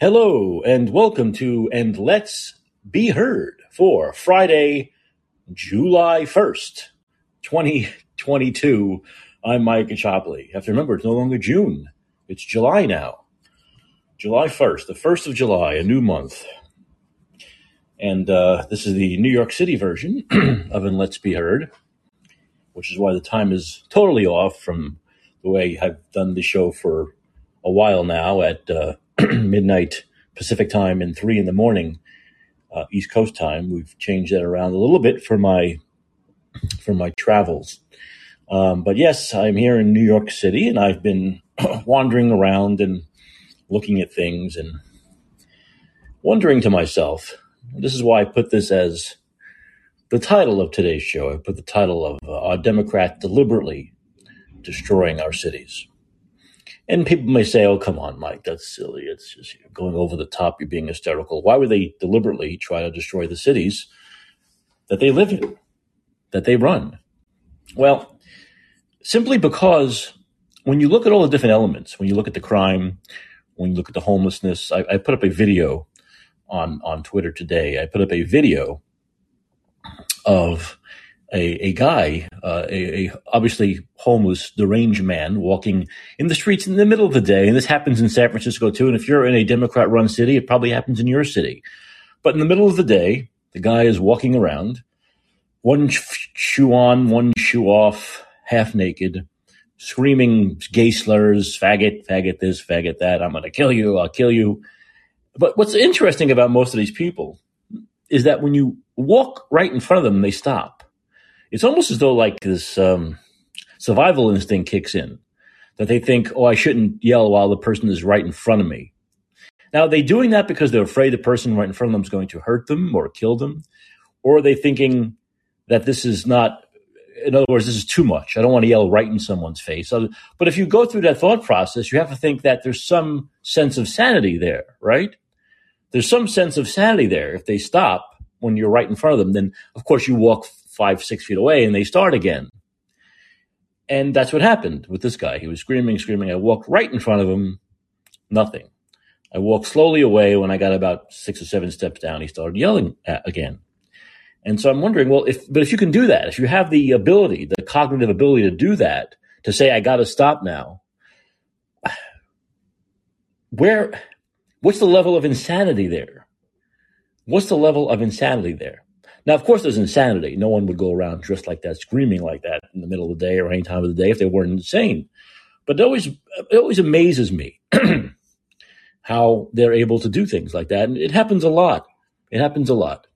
Hello and welcome to And Let's Be Heard for Friday, July 1st, 2022. I'm Mike Caccioppoli. You have to remember, it's no longer June. It's July now. July 1st, the 1st of July, a new month. And uh, this is the New York City version of And Let's Be Heard, which is why the time is totally off from the way I've done the show for a while now at uh, midnight Pacific time and three in the morning uh, East Coast time. We've changed that around a little bit for my for my travels. Um, but yes, I'm here in New York City, and I've been wandering around and looking at things and wondering to myself. This is why I put this as the title of today's show. I put the title of uh, "Our Democrat Deliberately Destroying Our Cities." And people may say, oh, come on, Mike, that's silly. It's just you're going over the top. You're being hysterical. Why would they deliberately try to destroy the cities that they live in, that they run? Well, simply because when you look at all the different elements, when you look at the crime, when you look at the homelessness, I, I put up a video on, on Twitter today. I put up a video of a, a guy, uh, a, a, obviously homeless, deranged man walking in the streets in the middle of the day. And this happens in San Francisco too. And if you're in a Democrat run city, it probably happens in your city. But in the middle of the day, the guy is walking around, one shoe on, one shoe off, half naked, screaming gay slurs, faggot, faggot this, faggot that. I'm going to kill you. I'll kill you. But what's interesting about most of these people is that when you walk right in front of them, they stop it's almost as though like this um, survival instinct kicks in that they think, oh, I shouldn't yell while the person is right in front of me. Now, are they doing that because they're afraid the person right in front of them is going to hurt them or kill them? Or are they thinking that this is not, in other words, this is too much? I don't want to yell right in someone's face. But if you go through that thought process, you have to think that there's some sense of sanity there, right? There's some sense of sanity there. If they stop when you're right in front of them, then of course you walk five, six feet away and they start again. And that's what happened with this guy. He was screaming, screaming. I walked right in front of him, nothing. I walked slowly away. When I got about six or seven steps down, he started yelling again. And so I'm wondering, well, if, but if you can do that, if you have the ability, the cognitive ability to do that, to say, I got to stop now, where, what's the level of insanity there? What's the level of insanity there? Now, of course, there's insanity. No one would go around dressed like that, screaming like that in the middle of the day or any time of the day if they weren't insane. But it always, it always amazes me how they're able to do things like that. And it happens a lot. It happens a lot.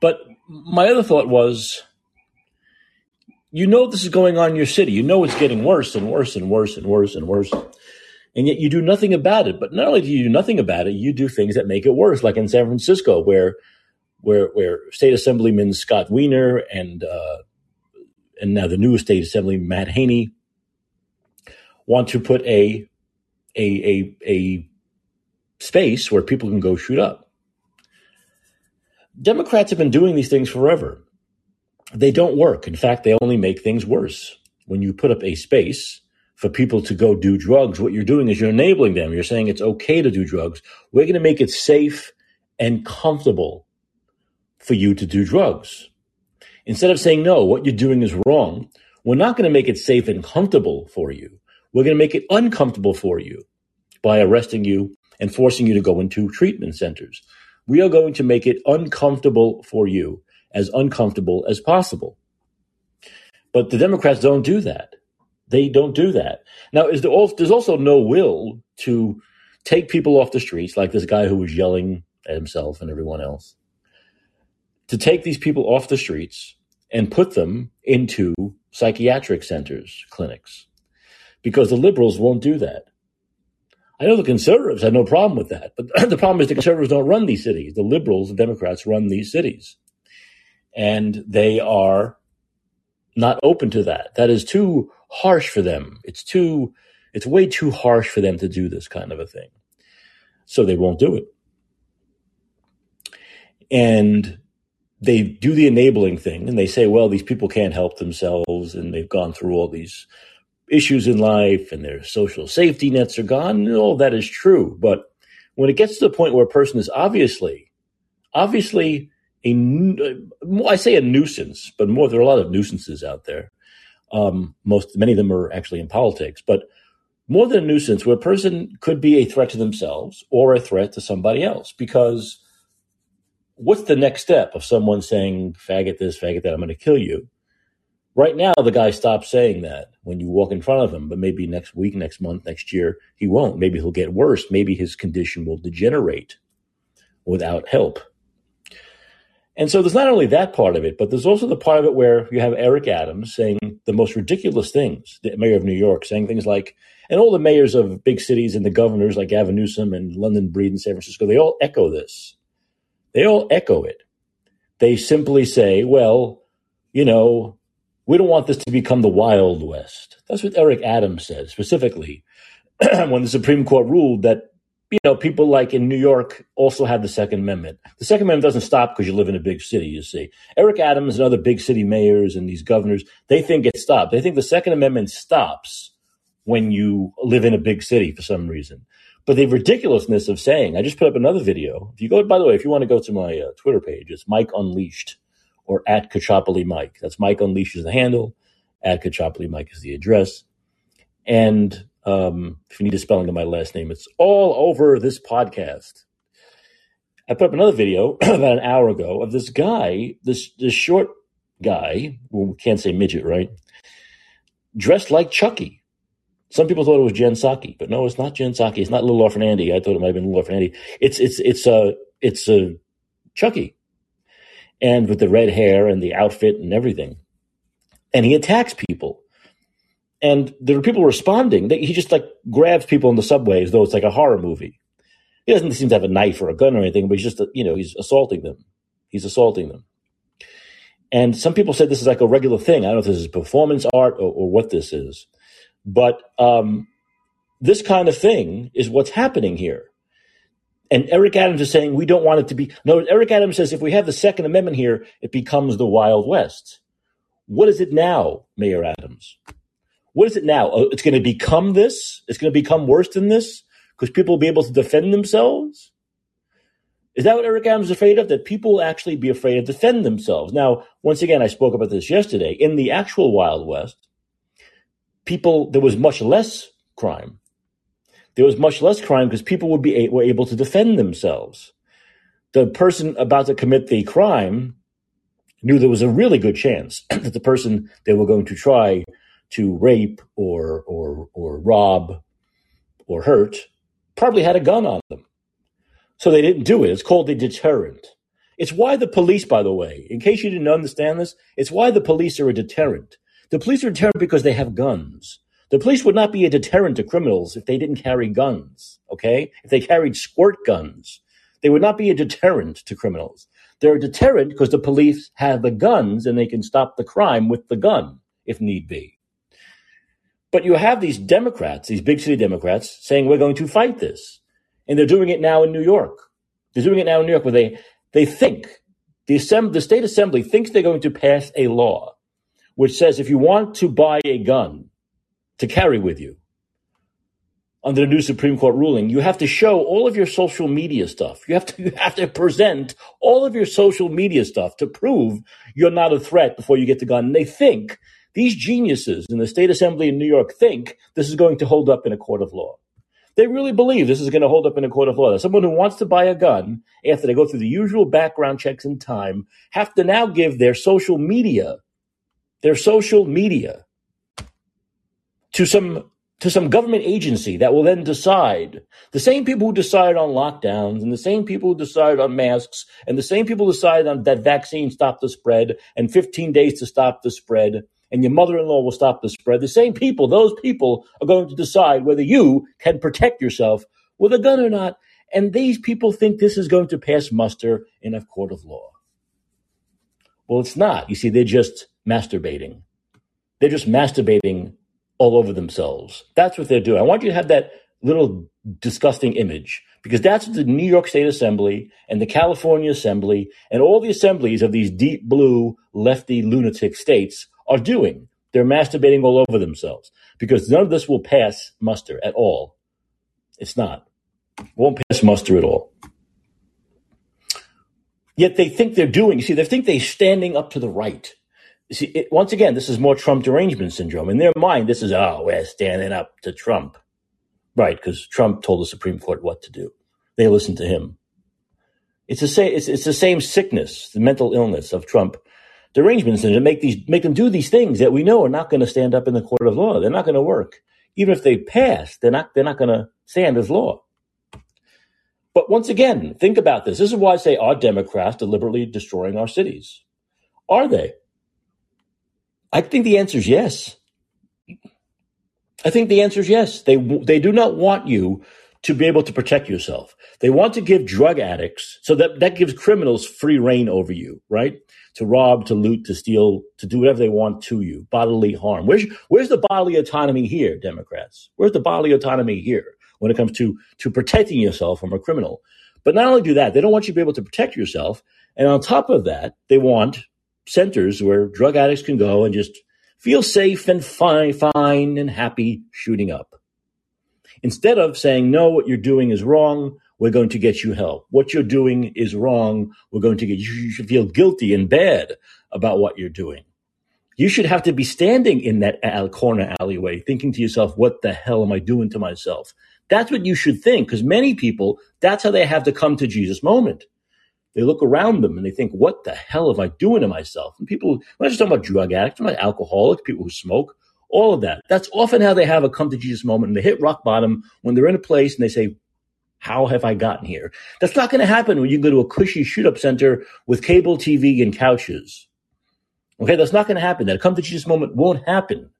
But my other thought was, you know, this is going on in your city. You know, it's getting worse and worse and worse and worse and worse. And yet you do nothing about it. But not only do you do nothing about it, you do things that make it worse, like in San Francisco, where where where State Assemblyman Scott Wiener and uh, and now the new State Assemblyman Matt Haney want to put a a a a space where people can go shoot up. Democrats have been doing these things forever. They don't work. In fact, they only make things worse. When you put up a space for people to go do drugs, what you're doing is you're enabling them. You're saying it's okay to do drugs. We're going to make it safe and comfortable for you to do drugs. Instead of saying, no, what you're doing is wrong, we're not going to make it safe and comfortable for you. We're going to make it uncomfortable for you by arresting you and forcing you to go into treatment centers. We are going to make it uncomfortable for you, as uncomfortable as possible. But the Democrats don't do that. They don't do that. Now, is there also, there's also no will to take people off the streets, like this guy who was yelling at himself and everyone else, to take these people off the streets and put them into psychiatric centers, clinics, because the liberals won't do that. I know the conservatives have no problem with that, but the problem is the conservatives don't run these cities. The liberals, the Democrats run these cities. And they are not open to that. That is too harsh for them. It's too, it's way too harsh for them to do this kind of a thing. So they won't do it. And they do the enabling thing and they say, well, these people can't help themselves and they've gone through all these issues in life and their social safety nets are gone. And all that is true. But when it gets to the point where a person is obviously, obviously a, uh, I say a nuisance, but more there are a lot of nuisances out there. Um, most many of them are actually in politics, but more than a nuisance, where a person could be a threat to themselves or a threat to somebody else. Because what's the next step of someone saying, "Faggot this, faggot that, I'm going to kill you"? Right now, the guy stops saying that when you walk in front of him, but maybe next week, next month, next year, he won't. Maybe he'll get worse. Maybe his condition will degenerate without help. And so there's not only that part of it, but there's also the part of it where you have Eric Adams saying the most ridiculous things, the mayor of New York, saying things like, and all the mayors of big cities and the governors like Gavin Newsom and London Breed and San Francisco, they all echo this. They all echo it. They simply say, well, you know, we don't want this to become the Wild West. That's what Eric Adams said specifically when the Supreme Court ruled that you know, people like in New York also have the Second Amendment. The Second Amendment doesn't stop because you live in a big city, you see. Eric Adams and other big city mayors and these governors, they think it stops. They think the Second Amendment stops when you live in a big city for some reason. But the ridiculousness of saying, I just put up another video. If you go, by the way, if you want to go to my uh, Twitter page, it's Mike Unleashed or at Caccioppoli Mike. That's Mike Unleashed is the handle. At Caccioppoli Mike is the address. And um, if you need a spelling of my last name, it's all over this podcast. I put up another video about an hour ago of this guy, this this short guy. Well, we can't say midget, right? Dressed like Chucky. Some people thought it was Jen Psaki, but no, it's not Jen Psaki. It's not Little Orphan Andy. I thought it might have been Little Orphan Andy. It's it's it's a uh, it's a uh, Chucky, and with the red hair and the outfit and everything, and he attacks people and there are people responding. He just like grabs people in the subway as though it's like a horror movie. He doesn't seem to have a knife or a gun or anything, but he's just, you know, he's assaulting them. He's assaulting them. And some people said this is like a regular thing. I don't know if this is performance art or, or what this is, but um, this kind of thing is what's happening here. And Eric Adams is saying we don't want it to be. No, Eric Adams says if we have the Second Amendment here, it becomes the Wild West. What is it now, Mayor Adams? What is it now? Oh, it's going to become this? It's going to become worse than this because people will be able to defend themselves? Is that what Eric Adams is afraid of? That people will actually be afraid to defend themselves. Now, once again, I spoke about this yesterday. In the actual Wild West, people, there was much less crime. There was much less crime because people would be were able to defend themselves. The person about to commit the crime knew there was a really good chance that the person they were going to try to rape or or or rob or hurt probably had a gun on them. So they didn't do it. It's called a deterrent. It's why the police, by the way, in case you didn't understand this, it's why the police are a deterrent. The police are deterrent because they have guns. The police would not be a deterrent to criminals if they didn't carry guns, okay? If they carried squirt guns, they would not be a deterrent to criminals. They're a deterrent because the police have the guns and they can stop the crime with the gun if need be. But you have these Democrats, these big city Democrats, saying we're going to fight this. And they're doing it now in New York. They're doing it now in New York where they, they think, the, assemb- the state assembly thinks they're going to pass a law which says if you want to buy a gun to carry with you, under the new Supreme Court ruling, you have to show all of your social media stuff. You have to you have to present all of your social media stuff to prove you're not a threat before you get the gun. And they think these geniuses in the state assembly in New York think this is going to hold up in a court of law. They really believe this is going to hold up in a court of law. That someone who wants to buy a gun after they go through the usual background checks in time have to now give their social media, their social media to some to some government agency that will then decide. The same people who decide on lockdowns and the same people who decide on masks and the same people who decide on that vaccine stop the spread and 15 days to stop the spread and your mother in law will stop the spread. The same people, those people are going to decide whether you can protect yourself with a gun or not. And these people think this is going to pass muster in a court of law. Well, it's not. You see, they're just masturbating. They're just masturbating all over themselves. That's what they're doing. I want you to have that little disgusting image because that's what the New York State Assembly and the California Assembly and all the assemblies of these deep blue lefty lunatic states are doing. They're masturbating all over themselves because none of this will pass muster at all. It's not. Won't pass muster at all. Yet they think they're doing, you see, they think they're standing up to the right. You see, it, once again, this is more Trump derangement syndrome. In their mind, this is, oh, we're standing up to Trump. Right, because Trump told the Supreme Court what to do. They listened to him. It's the same. It's, it's the same sickness, the mental illness of Trump derangements, and to make these make them do these things that we know are not going to stand up in the court of law. They're not going to work. Even if they pass, they're not. They're not going to stand as law. But once again, think about this. This is why I say, are Democrats deliberately destroying our cities? Are they? I think the answer is yes. I think the answer is yes. They they do not want you to be able to protect yourself. They want to give drug addicts, so that, that gives criminals free reign over you, right? To rob, to loot, to steal, to do whatever they want to you, bodily harm. Where's, where's the bodily autonomy here, Democrats? Where's the bodily autonomy here when it comes to, to protecting yourself from a criminal? But not only do that, they don't want you to be able to protect yourself. And on top of that, they want centers where drug addicts can go and just feel safe and fine, fine and happy shooting up. Instead of saying, no, what you're doing is wrong, we're going to get you help. What you're doing is wrong, we're going to get you. You should feel guilty and bad about what you're doing. You should have to be standing in that corner alleyway thinking to yourself, what the hell am I doing to myself? That's what you should think, because many people, that's how they have to come to Jesus moment. They look around them and they think, what the hell am I doing to myself? And people, I'm not just talking about drug addicts, I'm about alcoholics, people who smoke, all of that. That's often how they have a come to Jesus moment and they hit rock bottom when they're in a place and they say, how have I gotten here? That's not going to happen when you go to a cushy shoot up center with cable TV and couches. Okay, that's not going to happen. That come to Jesus moment won't happen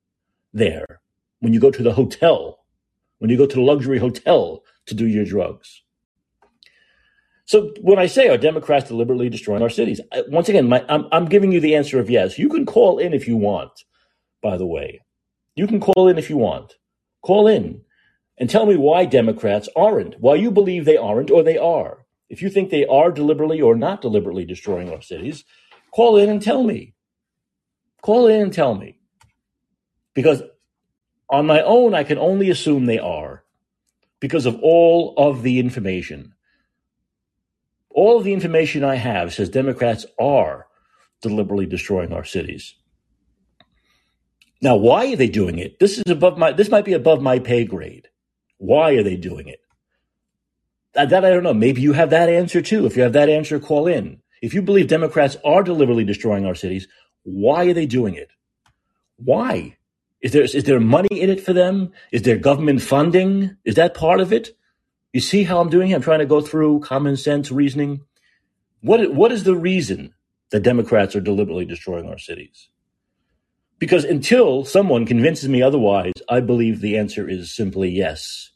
there when you go to the hotel, when you go to the luxury hotel to do your drugs. So when I say are Democrats deliberately destroying our cities, once again, my, I'm, I'm giving you the answer of yes. You can call in if you want, by the way. You can call in if you want. Call in and tell me why Democrats aren't, why you believe they aren't or they are. If you think they are deliberately or not deliberately destroying our cities, call in and tell me. Call in and tell me. Because on my own, I can only assume they are because of all of the information. All of the information I have says Democrats are deliberately destroying our cities. Now, why are they doing it? This is above my. This might be above my pay grade. Why are they doing it? That, that I don't know. Maybe you have that answer too. If you have that answer, call in. If you believe Democrats are deliberately destroying our cities, why are they doing it? Why? Is there is there money in it for them? Is there government funding? Is that part of it? You see how I'm doing? I'm trying to go through common sense reasoning. What what is the reason that Democrats are deliberately destroying our cities? Because until someone convinces me otherwise, I believe the answer is simply yes.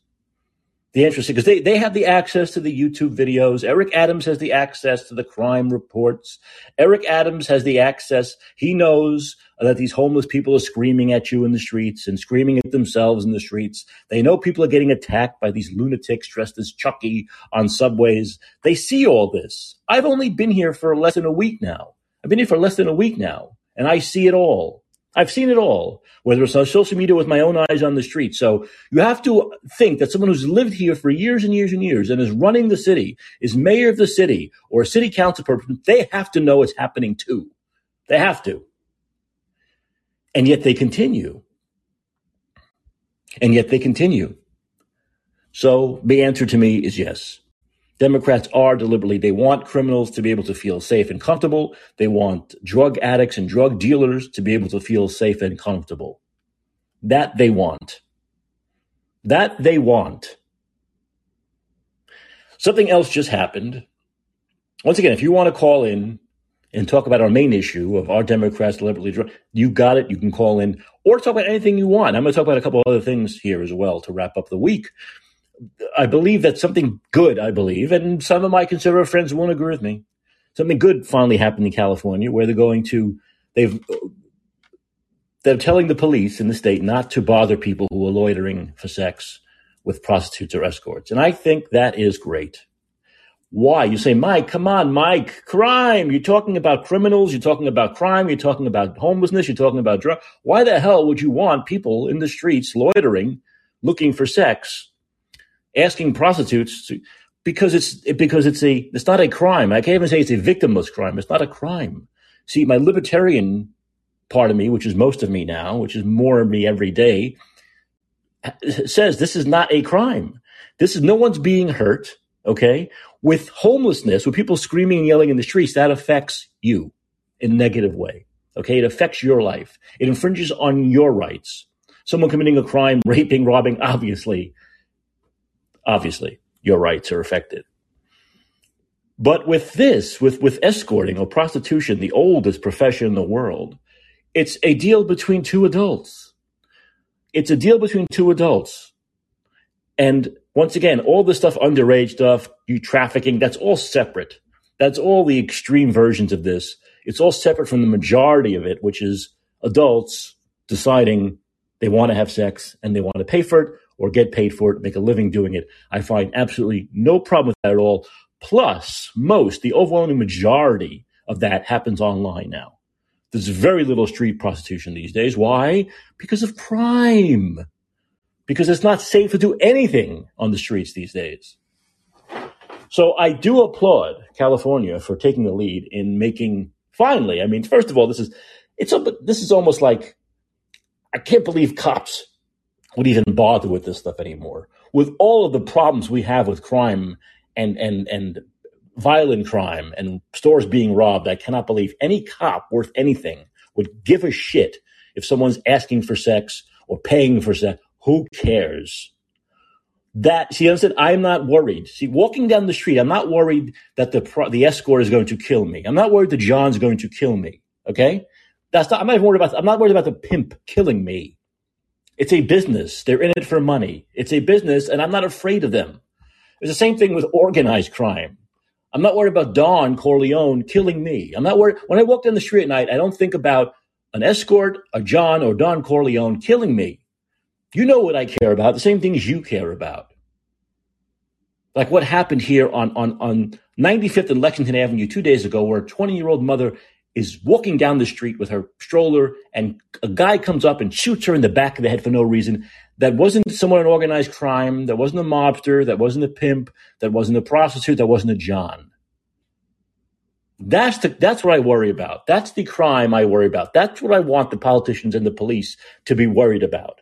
The answer is because they, they have the access to the YouTube videos. Eric Adams has the access to the crime reports. Eric Adams has the access. He knows Uh, that these homeless people are screaming at you in the streets and screaming at themselves in the streets. They know people are getting attacked by these lunatics dressed as Chucky on subways. They see all this. I've only been here for less than a week now. I've been here for less than a week now, and I see it all. I've seen it all, whether it's on social media with my own eyes on the street. So you have to think that someone who's lived here for years and years and years and is running the city, is mayor of the city or a city council person, they have to know what's happening too. They have to. And yet they continue. And yet they continue. So the answer to me is yes. Democrats are deliberately, they want criminals to be able to feel safe and comfortable. They want drug addicts and drug dealers to be able to feel safe and comfortable. That they want. That they want. Something else just happened. Once again, if you want to call in and talk about our main issue of our Democrats deliberately, you got it. You can call in or talk about anything you want. I'm going to talk about a couple other things here as well to wrap up the week. I believe that something good, I believe, and some of my conservative friends won't agree with me. Something good finally happened in California where they're going to, they've, they're telling the police in the state not to bother people who are loitering for sex with prostitutes or escorts. And I think that is great. Why? You say, Mike, come on, Mike, crime. You're talking about criminals. You're talking about crime. You're talking about homelessness. You're talking about drugs. Why the hell would you want people in the streets loitering, looking for sex asking prostitutes to, because it's because it's a it's not a crime. I can't even say it's a victimless crime. It's not a crime. See, my libertarian part of me, which is most of me now, which is more of me every day, says this is not a crime. This is no one's being hurt. Okay, with homelessness, with people screaming and yelling in the streets, that affects you in a negative way. Okay, it affects your life. It infringes on your rights. Someone committing a crime, raping, robbing, obviously, obviously, your rights are affected. But with this, with, with escorting or prostitution, the oldest profession in the world, it's a deal between two adults. It's a deal between two adults. And once again, all the stuff, underage stuff, you trafficking, that's all separate. That's all the extreme versions of this. It's all separate from the majority of it, which is adults deciding they want to have sex and they want to pay for it or get paid for it, make a living doing it. I find absolutely no problem with that at all. Plus, most, the overwhelming majority of that happens online now. There's very little street prostitution these days. Why? Because of crime. Because it's not safe to do anything on the streets these days. So I do applaud California for taking the lead in making finally. I mean, first of all, this is it's a, this is almost like I can't believe cops would even bother with this stuff anymore. With all of the problems we have with crime and and and violent crime and stores being robbed, I cannot believe any cop worth anything would give a shit if someone's asking for sex or paying for sex. Who cares? That she said I'm not worried. See, walking down the street, I'm not worried that the the escort is going to kill me. I'm not worried that John's going to kill me. Okay, that's not. I'm not even worried about. I'm not worried about the pimp killing me. It's a business. They're in it for money. It's a business, and I'm not afraid of them. It's the same thing with organized crime. I'm not worried about Don Corleone killing me. I'm not worried. When I walk down the street at night, I don't think about an escort, a John, or Don Corleone killing me. You know what I care about, the same things you care about. Like what happened here on, on, on 95th and Lexington Avenue two days ago, where a 20 year old mother is walking down the street with her stroller and a guy comes up and shoots her in the back of the head for no reason. That wasn't someone in organized crime. That wasn't a mobster. That wasn't a pimp. That wasn't a prostitute. That wasn't a John. That's the, that's what I worry about. That's the crime I worry about. That's what I want the politicians and the police to be worried about.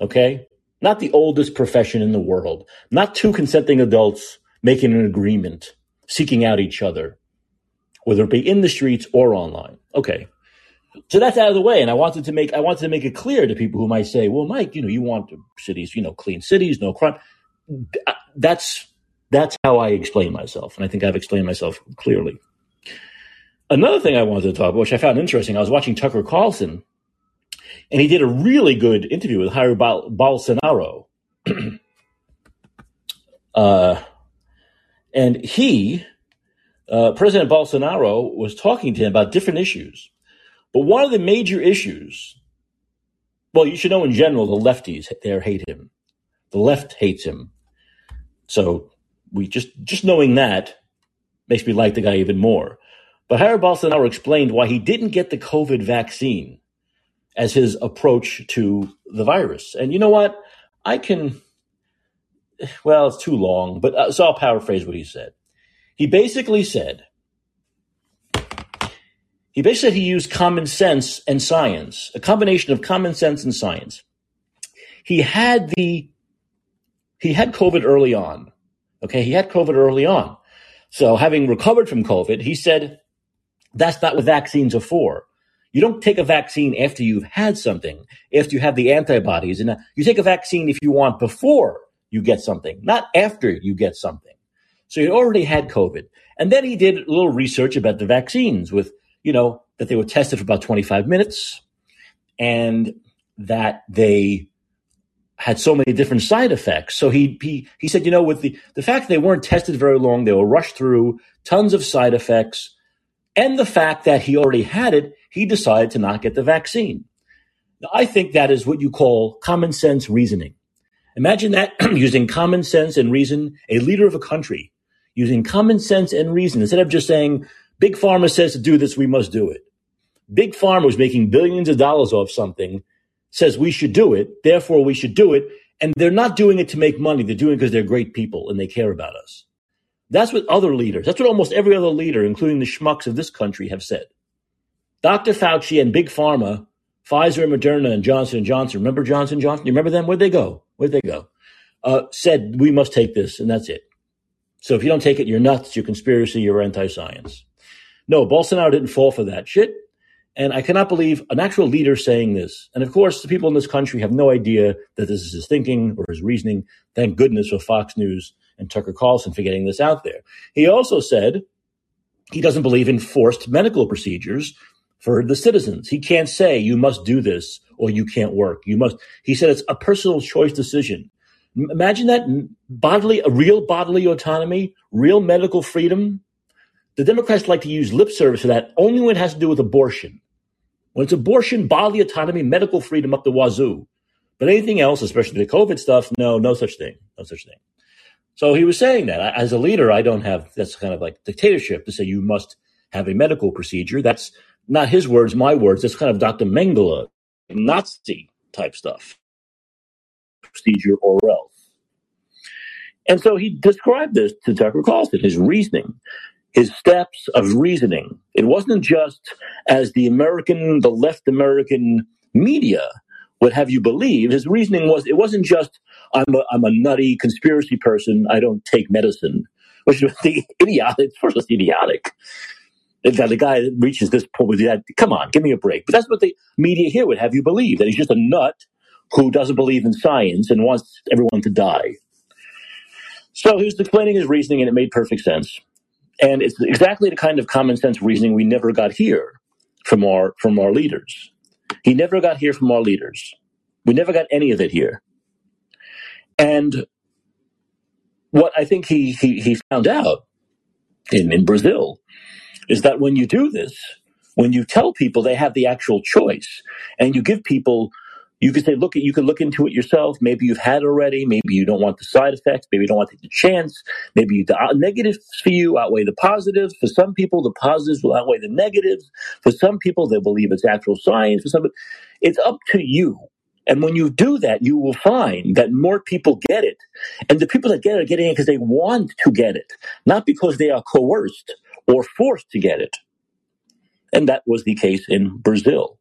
Okay? Not the oldest profession in the world. Not two consenting adults making an agreement, seeking out each other whether it be in the streets or online. Okay. So that's out of the way. And I wanted to make, I wanted to make it clear to people who might say, well, Mike, you know, you want cities, you know, clean cities, no crime. Uh, that's, that's how I explain myself. And I think I've explained myself clearly. Another thing I wanted to talk about, which I found interesting, I was watching Tucker Carlson and he did a really good interview with Jair Bolsonaro. uh, and he uh, President Bolsonaro was talking to him about different issues. But one of the major issues, well, you should know in general, the lefties there hate him. The left hates him. So we just just knowing that makes me like the guy even more. But Jair Bolsonaro explained why he didn't get the COVID vaccine as his approach to the virus. And you know what? I can, well, it's too long, but uh, so I'll paraphrase what he said. He basically said, he basically said he used common sense and science, a combination of common sense and science. He had the, he had COVID early on. Okay. He had COVID early on. So having recovered from COVID, he said, that's not what vaccines are for. You don't take a vaccine after you've had something, after you have the antibodies. And uh, you take a vaccine if you want before you get something, not after you get something. So he already had COVID. And then he did a little research about the vaccines with, you know, that they were tested for about 25 minutes and that they had so many different side effects. So he, he, he said, you know, with the, the fact they weren't tested very long, they were rushed through tons of side effects and the fact that he already had it, he decided to not get the vaccine. Now, I think that is what you call common sense reasoning. Imagine that using common sense and reason, a leader of a country using common sense and reason instead of just saying, Big Pharma says to do this, we must do it. Big Pharma was making billions of dollars off something, says we should do it, therefore we should do it, And they're not doing it to make money. They're doing it because they're great people and they care about us. That's what other leaders, that's what almost every other leader, including the schmucks of this country, have said. Dr. Fauci and Big Pharma, Pfizer and Moderna and Johnson & Johnson, remember Johnson & Johnson? You remember them? Where'd they go? Where'd they go? Uh, said, we must take this, and that's it. So if you don't take it, you're nuts, you're conspiracy, you're anti-science. No, Bolsonaro didn't fall for that shit. And I cannot believe an actual leader saying this. And of course, the people in this country have no idea that this is his thinking or his reasoning. Thank goodness for Fox News and Tucker Carlson for getting this out there. He also said he doesn't believe in forced medical procedures for the citizens. He can't say you must do this or you can't work. You must. He said it's a personal choice decision. Imagine that bodily, a real bodily autonomy, real medical freedom. The Democrats like to use lip service for that only when it has to do with abortion. When it's abortion, bodily autonomy, medical freedom up the wazoo. But anything else, especially the COVID stuff, no, no such thing. No such thing. So he was saying that as a leader, I don't have, that's kind of like dictatorship to say you must have a medical procedure. That's not his words, my words. It's kind of Dr. Mengele, Nazi type stuff. Procedure or else. And so he described this to Tucker Carlson, his reasoning his steps of reasoning. It wasn't just as the American, the left American media would have you believe. His reasoning was it wasn't just I'm a, I'm a nutty conspiracy person. I don't take medicine, which was the idiotic. First, it's idiotic. That the guy reaches this point with that. Come on, give me a break. But that's what the media here would have you believe that he's just a nut who doesn't believe in science and wants everyone to die. So he was explaining his reasoning, and it made perfect sense. And it's exactly the kind of common sense reasoning we never got here from our from our leaders. He never got here from our leaders. We never got any of it here. And what I think he he, he found out in, in Brazil is that when you do this, when you tell people they have the actual choice and you give people you could say, look, you could look into it yourself. Maybe you've had already. Maybe you don't want the side effects. Maybe you don't want to take the chance. Maybe the negatives for you outweigh the positives. For some people, the positives will outweigh the negatives. For some people, they believe it's actual science. For some, it's up to you. And when you do that, you will find that more people get it. And the people that get it are getting it because they want to get it, not because they are coerced or forced to get it. And that was the case in Brazil.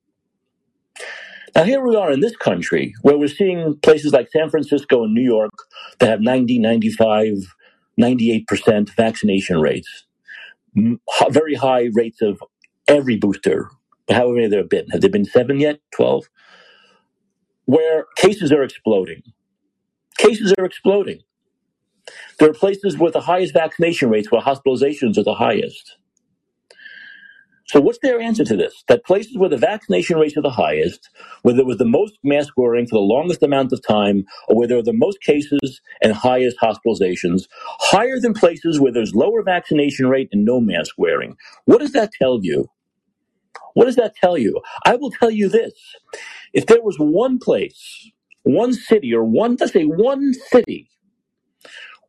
Now, here we are in this country where we're seeing places like San Francisco and New York that have 90, 95, 98% vaccination rates, very high rates of every booster, however many there have been. Have there been seven yet? 12? Where cases are exploding. Cases are exploding. There are places with the highest vaccination rates where hospitalizations are the highest. So what's their answer to this? That places where the vaccination rates are the highest, where there was the most mask wearing for the longest amount of time, or where there are the most cases and highest hospitalizations, higher than places where there's lower vaccination rate and no mask wearing. What does that tell you? What does that tell you? I will tell you this. If there was one place, one city, or one, let's say one city,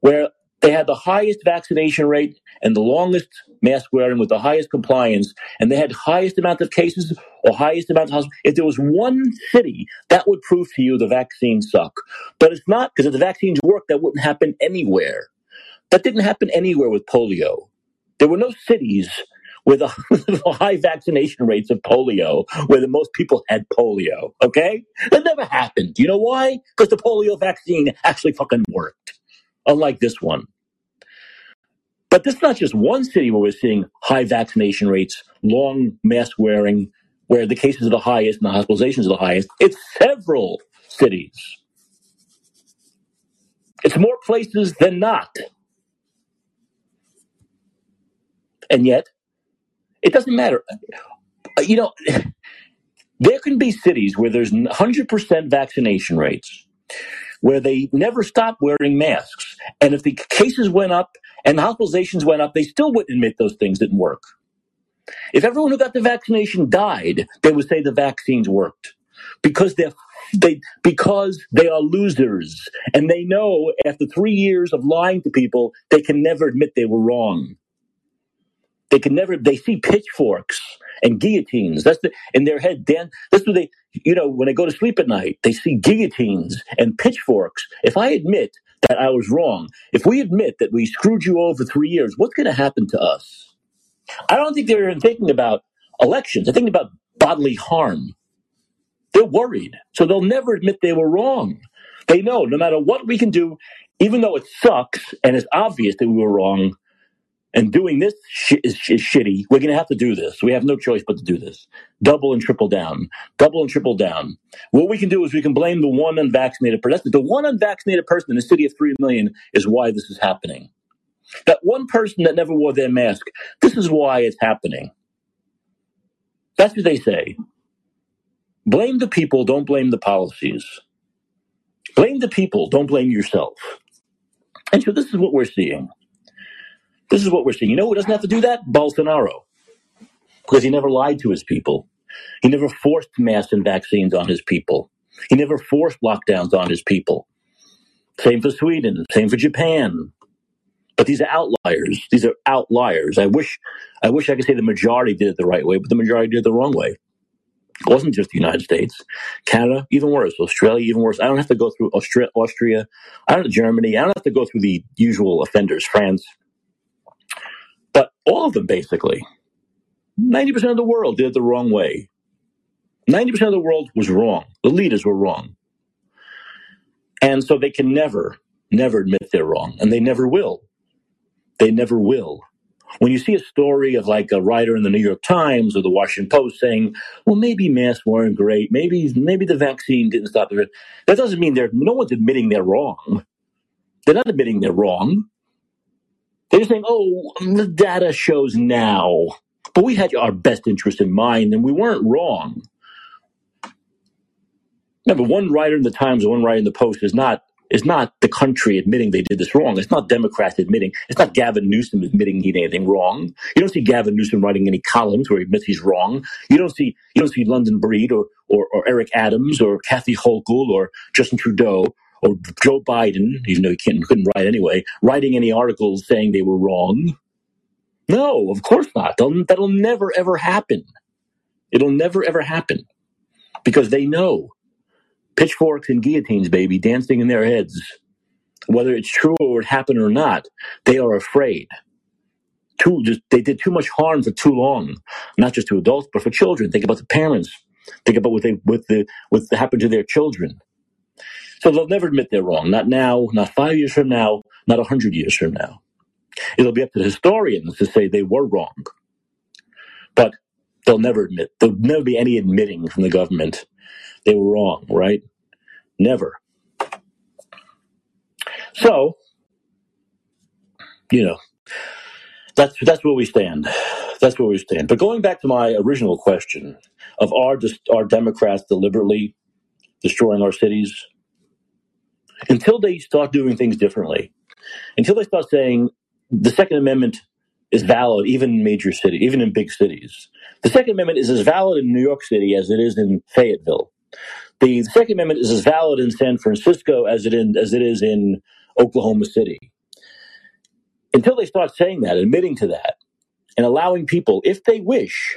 where they had the highest vaccination rate and the longest mask wearing with the highest compliance, and they had highest amount of cases or highest amount of hospitals. If there was one city, that would prove to you the vaccines suck. But it's not because if the vaccines work, that wouldn't happen anywhere. That didn't happen anywhere with polio. There were no cities with the high vaccination rates of polio, where the most people had polio. Okay, that never happened. You know why? Because the polio vaccine actually fucking worked unlike this one. But this is not just one city where we're seeing high vaccination rates, long mask wearing, where the cases are the highest and the hospitalizations are the highest. It's several cities. It's more places than not. And yet, it doesn't matter. Uh, you know, there can be cities where there's 100% vaccination rates where they never stopped wearing masks. And if the cases went up and hospitalizations went up, they still wouldn't admit those things didn't work. If everyone who got the vaccination died, they would say the vaccines worked because they're they because they are losers and they know after three years of lying to people they can never admit they were wrong they can never they see pitchforks and guillotines. That's the, in their head. Dan, that's what they, you know, when they go to sleep at night, they see guillotines and pitchforks. If I admit that I was wrong, if we admit that we screwed you over three years, what's going to happen to us? I don't think they're even thinking about elections. They're thinking about bodily harm. They're worried. So they'll never admit they were wrong. They know no matter what we can do, even though it sucks and it's obvious that we were wrong, and doing this is, is shitty. We're going to have to do this. We have no choice but to do this. Double and triple down. Double and triple down. What we can do is we can blame the one unvaccinated person. The one unvaccinated person in a city of 3 million is why this is happening. That one person that never wore their mask, this is why it's happening. That's what they say. Blame the people, don't blame the policies. Blame the people, don't blame yourself. And so this is what we're seeing. This is what we're seeing. You know who doesn't have to do that? Bolsonaro. Because he never lied to his people. He never forced masks and vaccines on his people. He never forced lockdowns on his people. Same for Sweden. Same for Japan. But these are outliers. These are outliers. I wish, I wish I could say the majority did it the right way, but the majority did it the wrong way. It wasn't just the United States, Canada, even worse, Australia, even worse. I don't have to go through Austria, Austria. I don't Germany. I don't have to go through the usual offenders, France, all of them, basically, 90% of the world did it the wrong way. 90% of the world was wrong. The leaders were wrong. And so they can never, never admit they're wrong. And they never will. They never will. When you see a story of like a writer in the New York Times or the Washington Post saying, well, maybe masks weren't great, maybe maybe the vaccine didn't stop the that doesn't mean they're no one's admitting they're wrong. They're not admitting they're wrong. They're saying, oh, the data shows now, but we had our best interest in mind and we weren't wrong. Remember, one writer in the Times one writer in the Post is not is not the country admitting they did this wrong. It's not Democrats admitting. It's not Gavin Newsom admitting he did anything wrong. You don't see Gavin Newsom writing any columns where he admits he's wrong. You don't see you don't see London Breed or or, or Eric Adams or Kathy Hochul or Justin Trudeau or Joe Biden, even though he couldn't, couldn't write anyway, writing any articles saying they were wrong. No, of course not. That'll, that'll never ever happen. It'll never ever happen because they know pitchforks and guillotines, baby, dancing in their heads. Whether it's true or it happened or not, they are afraid. Too, just, they did too much harm for too long, not just to adults, but for children. Think about the parents. Think about what they what the what happened to their children. So they'll never admit they're wrong. Not now, not five years from now, not a hundred years from now. It'll be up to the historians to say they were wrong. But they'll never admit, there'll never be any admitting from the government they were wrong, right? Never. So, you know, that's that's where we stand. That's where we stand. But going back to my original question of are are Democrats deliberately destroying our cities? Until they start doing things differently, until they start saying the Second Amendment is valid even in major cities, even in big cities. The Second Amendment is as valid in New York City as it is in Fayetteville. The Second Amendment is as valid in San Francisco as it in, as it is in Oklahoma City. Until they start saying that, admitting to that, and allowing people, if they wish,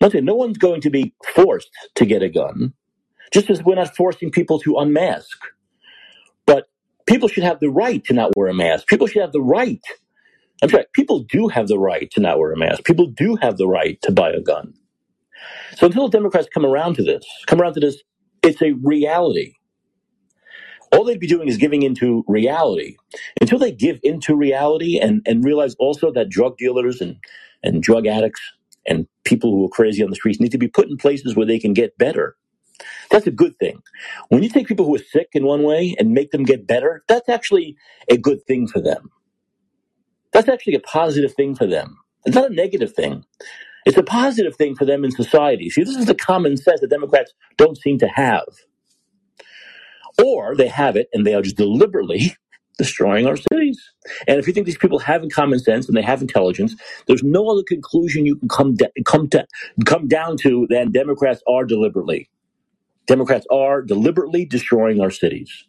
nothing, no one's going to be forced to get a gun, just as we're not forcing people to unmask people should have the right to not wear a mask. People should have the right. I'm sorry, people do have the right to not wear a mask. People do have the right to buy a gun. So until Democrats come around to this, come around to this, it's a reality. All they'd be doing is giving into reality. Until they give into reality and, and realize also that drug dealers and, and drug addicts and people who are crazy on the streets need to be put in places where they can get better that's a good thing. When you take people who are sick in one way and make them get better, that's actually a good thing for them. That's actually a positive thing for them. It's not a negative thing. It's a positive thing for them in society. See, this is the common sense that Democrats don't seem to have. Or they have it and they are just deliberately destroying our cities. And if you think these people have common sense and they have intelligence, there's no other conclusion you can come, de- come, to, come down to than Democrats are deliberately. Democrats are deliberately destroying our cities.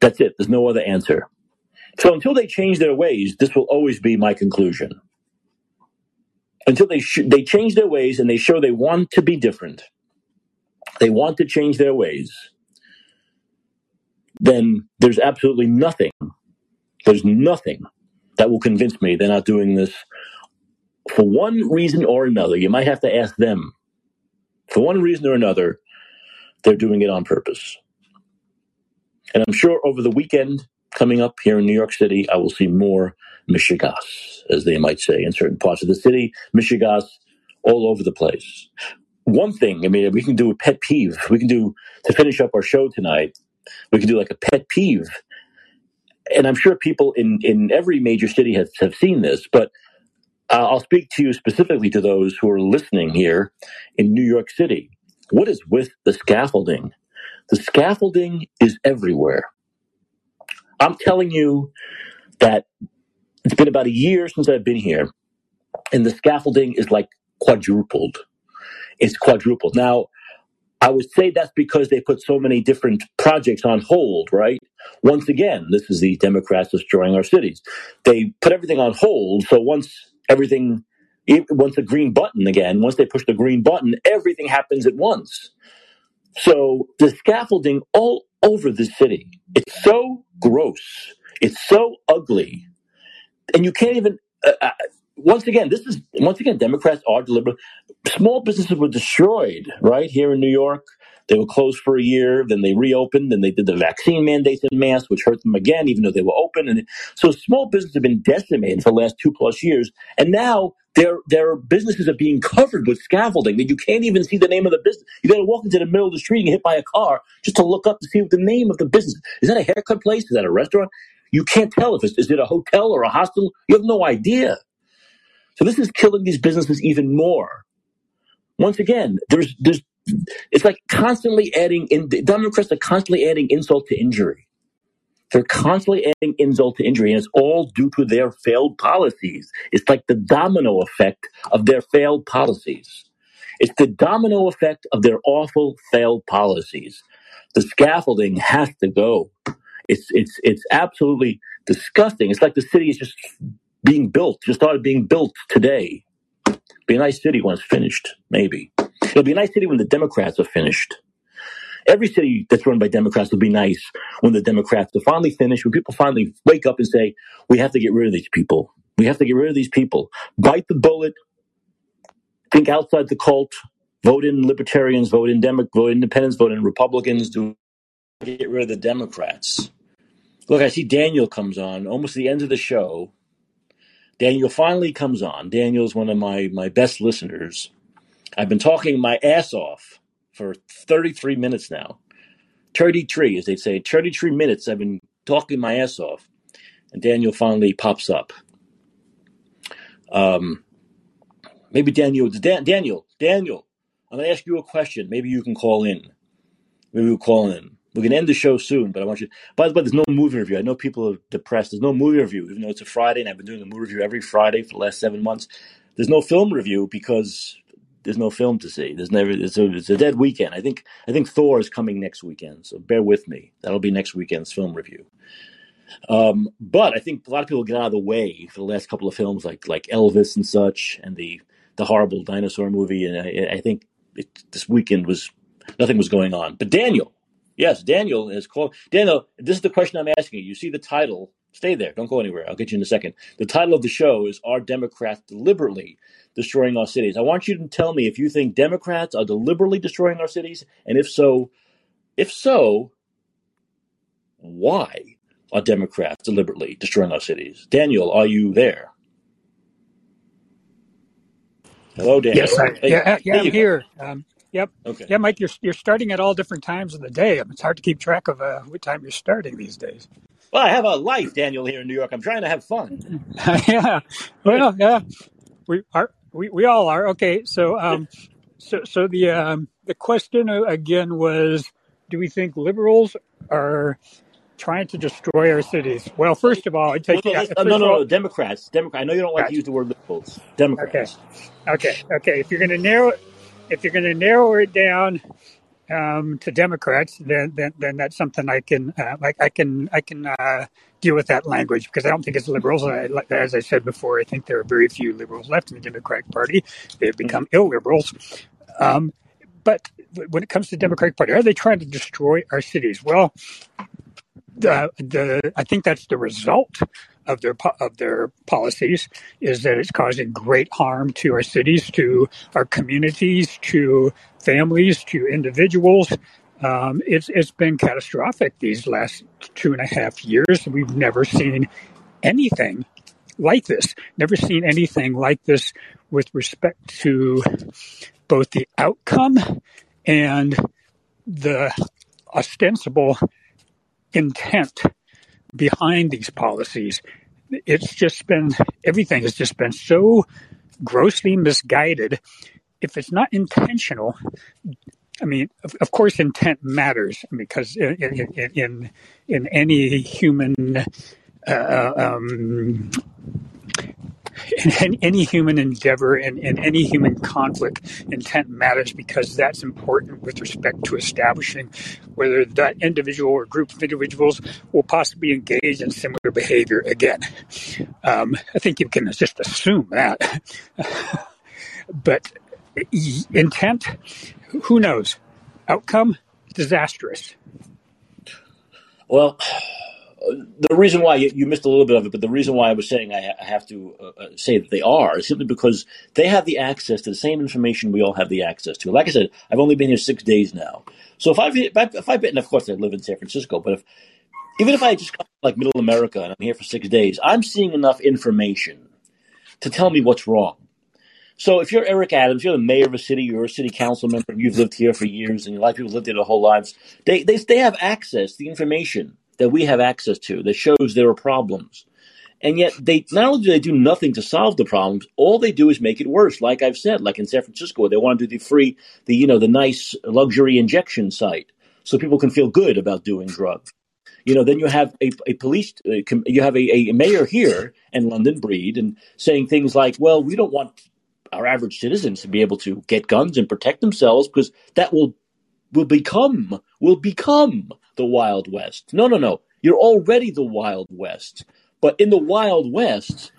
That's it. There's no other answer. So until they change their ways, this will always be my conclusion. until they sh- they change their ways and they show they want to be different, they want to change their ways, then there's absolutely nothing, there's nothing that will convince me they're not doing this for one reason or another. You might have to ask them. For one reason or another, they're doing it on purpose. And I'm sure over the weekend coming up here in New York City, I will see more Michigas, as they might say, in certain parts of the city. Michigas all over the place. One thing, I mean, we can do a pet peeve. We can do, to finish up our show tonight, we can do like a pet peeve. And I'm sure people in, in every major city have, have seen this, but uh, I'll speak to you specifically to those who are listening here in New York City. What is with the scaffolding? The scaffolding is everywhere. I'm telling you that it's been about a year since I've been here, and the scaffolding is like quadrupled. It's quadrupled. Now, I would say that's because they put so many different projects on hold, right? Once again, this is the Democrats destroying our cities. They put everything on hold, so once everything, once the green button again, once they push the green button, everything happens at once. So the scaffolding all over the city, it's so gross, it's so ugly, and you can't even. Uh, uh, once again, this is once again Democrats are deliberate. Small businesses were destroyed right here in New York. They were closed for a year, then they reopened, then they did the vaccine mandates in mass, which hurt them again, even though they were open. And so small businesses have been decimated for the last two plus years. And now their their businesses are being covered with scaffolding that you can't even see the name of the business. You gotta walk into the middle of the street and get hit by a car just to look up to see what the name of the business. Is that a haircut place? Is that a restaurant? You can't tell if it's is it a hotel or a hostel? You have no idea. So this is killing these businesses even more. Once again, there's there's it's like constantly adding in Democrats are constantly adding insult to injury. They're constantly adding insult to injury, and it's all due to their failed policies. It's like the domino effect of their failed policies. It's the domino effect of their awful failed policies. The scaffolding has to go. It's it's it's absolutely disgusting. It's like the city is just being built, just started being built today. Be a nice city when it's finished, maybe. It'll be a nice city when the Democrats are finished. Every city that's run by Democrats will be nice when the Democrats are finally finished, when people finally wake up and say, we have to get rid of these people. We have to get rid of these people. Bite the bullet. Think outside the cult. Vote in libertarians. Vote in Demo- vote in independents. Vote in Republicans. Do get rid of the Democrats. Look, I see Daniel comes on almost the end of the show. Daniel finally comes on. Daniel is one of my my best listeners. I've been talking my ass off for 33 minutes now. 33, as they say, 33 minutes I've been talking my ass off. And Daniel finally pops up. Um, maybe Daniel, Dan, Daniel, Daniel, I'm going to ask you a question. Maybe you can call in. Maybe we'll call in. We're to end the show soon, but I want you. By the way, there's no movie review. I know people are depressed. There's no movie review, even though it's a Friday, and I've been doing a movie review every Friday for the last seven months. There's no film review because there's no film to see. There's never it's a, it's a dead weekend. I think I think Thor is coming next weekend, so bear with me. That'll be next weekend's film review. Um, but I think a lot of people get out of the way for the last couple of films, like like Elvis and such, and the the horrible dinosaur movie. And I, I think it, this weekend was nothing was going on. But Daniel, yes, Daniel is called Daniel. This is the question I'm asking you. You see the title. Stay there. Don't go anywhere. I'll get you in a second. The title of the show is Are Democrats Deliberately destroying our cities. I want you to tell me if you think Democrats are deliberately destroying our cities, and if so, if so, why are Democrats deliberately destroying our cities? Daniel, are you there? Hello, Daniel. Yes, I, Hey, yeah, yeah, there I'm here. Um, yep, Okay. yeah, Mike, you're you're starting at all different times of the day. It's hard to keep track of uh, what time you're starting these days. Well, I have a life, Daniel, here in New York. I'm trying to have fun. yeah, well, yeah, we are. We, we all are. Okay, so um, so so the um, the question again was, do we think liberals are trying to destroy our cities? Well, first of all, No, take no, let's, uh, no, no, all, no. Democrats. Democrat. I know you don't like to use the word liberals. Democrats. Okay, okay, okay. If you're going to narrow, if you're going to narrow it down, um, to Democrats, then, then then that's something I can uh, like I can I can uh, deal with that language because I don't think it's liberals. I, as I said before, I think there are very few liberals left in the Democratic Party. They've become illiberals. Um, but when it comes to the Democratic Party, are they trying to destroy our cities? Well, the, the I think that's the result of their of their policies is that it's causing great harm to our cities, to our communities, to families, to individuals. Um, it's it's been catastrophic these last two and a half years. We've never seen anything like this. Never seen anything like this with respect to both the outcome and the ostensible intent behind these policies. It's just been, everything has just been so grossly misguided. If it's not intentional, I mean, of, of course, intent matters because in in, in, in any human uh, um, in any human endeavor and in any human conflict, intent matters because that's important with respect to establishing whether that individual or group of individuals will possibly engage in similar behavior again. Um, I think you can just assume that. but intent, who knows? Outcome, disastrous. Well, the reason why you, you, missed a little bit of it, but the reason why I was saying I, I have to uh, uh, say that they are is simply because they have the access to the same information we all have the access to. Like I said, I've only been here six days now, so if I've if I've, if I've been, of course I live in San Francisco, but if even if I just come like Middle America and I'm here for six days, I'm seeing enough information to tell me what's wrong. So if you're Eric Adams, you're the mayor of a city, you're a city council member, you've lived here for years, and a lot of people lived here their whole lives. They they they have access to the information that we have access to that shows there are problems. And yet they not only do they do nothing to solve the problems, all they do is make it worse. Like I've said, like in San Francisco, they want to do the free, the you know, the nice luxury injection site, so people can feel good about doing drugs. You know, then you have a, a police, uh, you have a, a mayor here in London, Breed, and saying things like, "Well, we don't want our average citizens to be able to get guns and protect themselves because that will will become will become the Wild West. No, no, no. You're already the Wild West. But in the Wild West,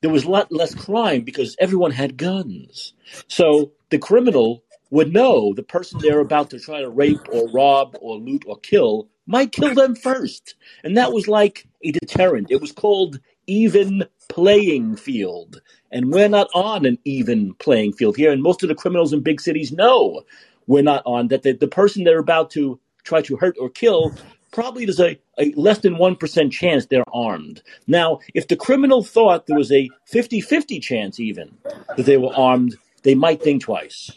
there was a lot less crime because everyone had guns. So the criminal would know the person they're about to try to rape or rob or loot or kill might kill them first. And that was like a deterrent. It was called even playing field. And we're not on an even playing field here. And most of the criminals in big cities know we're not on that the, the person they're about to try to hurt or kill, probably there's a, a less than 1% chance they're armed. Now, if the criminal thought there was a 50 50 chance even that they were armed, they might think twice.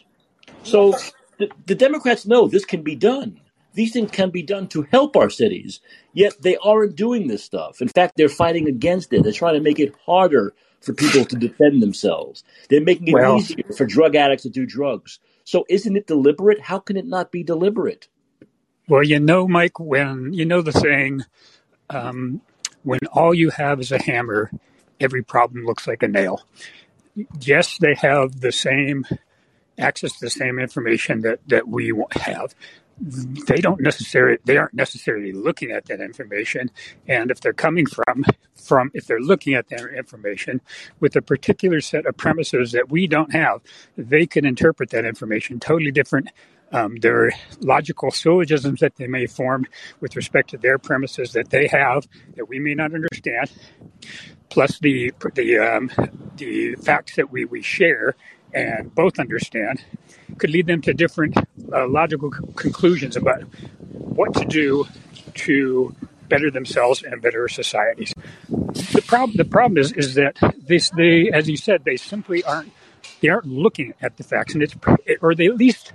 So the, the Democrats know this can be done. These things can be done to help our cities, yet they aren't doing this stuff. In fact, they're fighting against it. They're trying to make it harder for people to defend themselves. They're making it well, easier for drug addicts to do drugs. So isn't it deliberate? How can it not be deliberate? Well, you know, Mike, when you know the saying, um, when all you have is a hammer, every problem looks like a nail. Yes, they have the same access to the same information that, that we have. They don't necessarily they aren't necessarily looking at that information, and if they're coming from from if they're looking at that information with a particular set of premises that we don't have, they can interpret that information totally different. Um, their logical syllogisms that they may form with respect to their premises that they have that we may not understand, plus the the um, the facts that we, we share and both understand, could lead them to different uh, logical c- conclusions about what to do to better themselves and better societies. The problem the problem is is that this they as you said they simply aren't they aren't looking at the facts and it's or they at least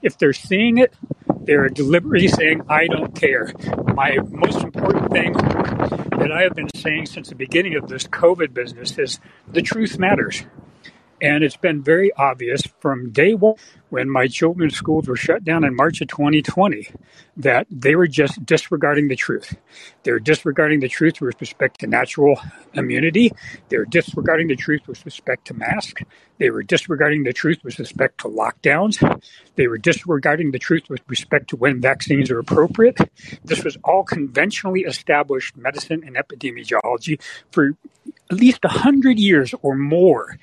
if they're seeing it, they're deliberately saying, I don't care. My most important thing that I have been saying since the beginning of this COVID business is the truth matters. And it's been very obvious from day one when my children's schools were shut down in March of 2020 that they were just disregarding the truth. They're disregarding the truth with respect to natural immunity. They're disregarding the truth with respect to masks. They were disregarding the truth with respect to lockdowns. They were disregarding the truth with respect to when vaccines are appropriate. This was all conventionally established medicine and epidemiology for at least 100 years or more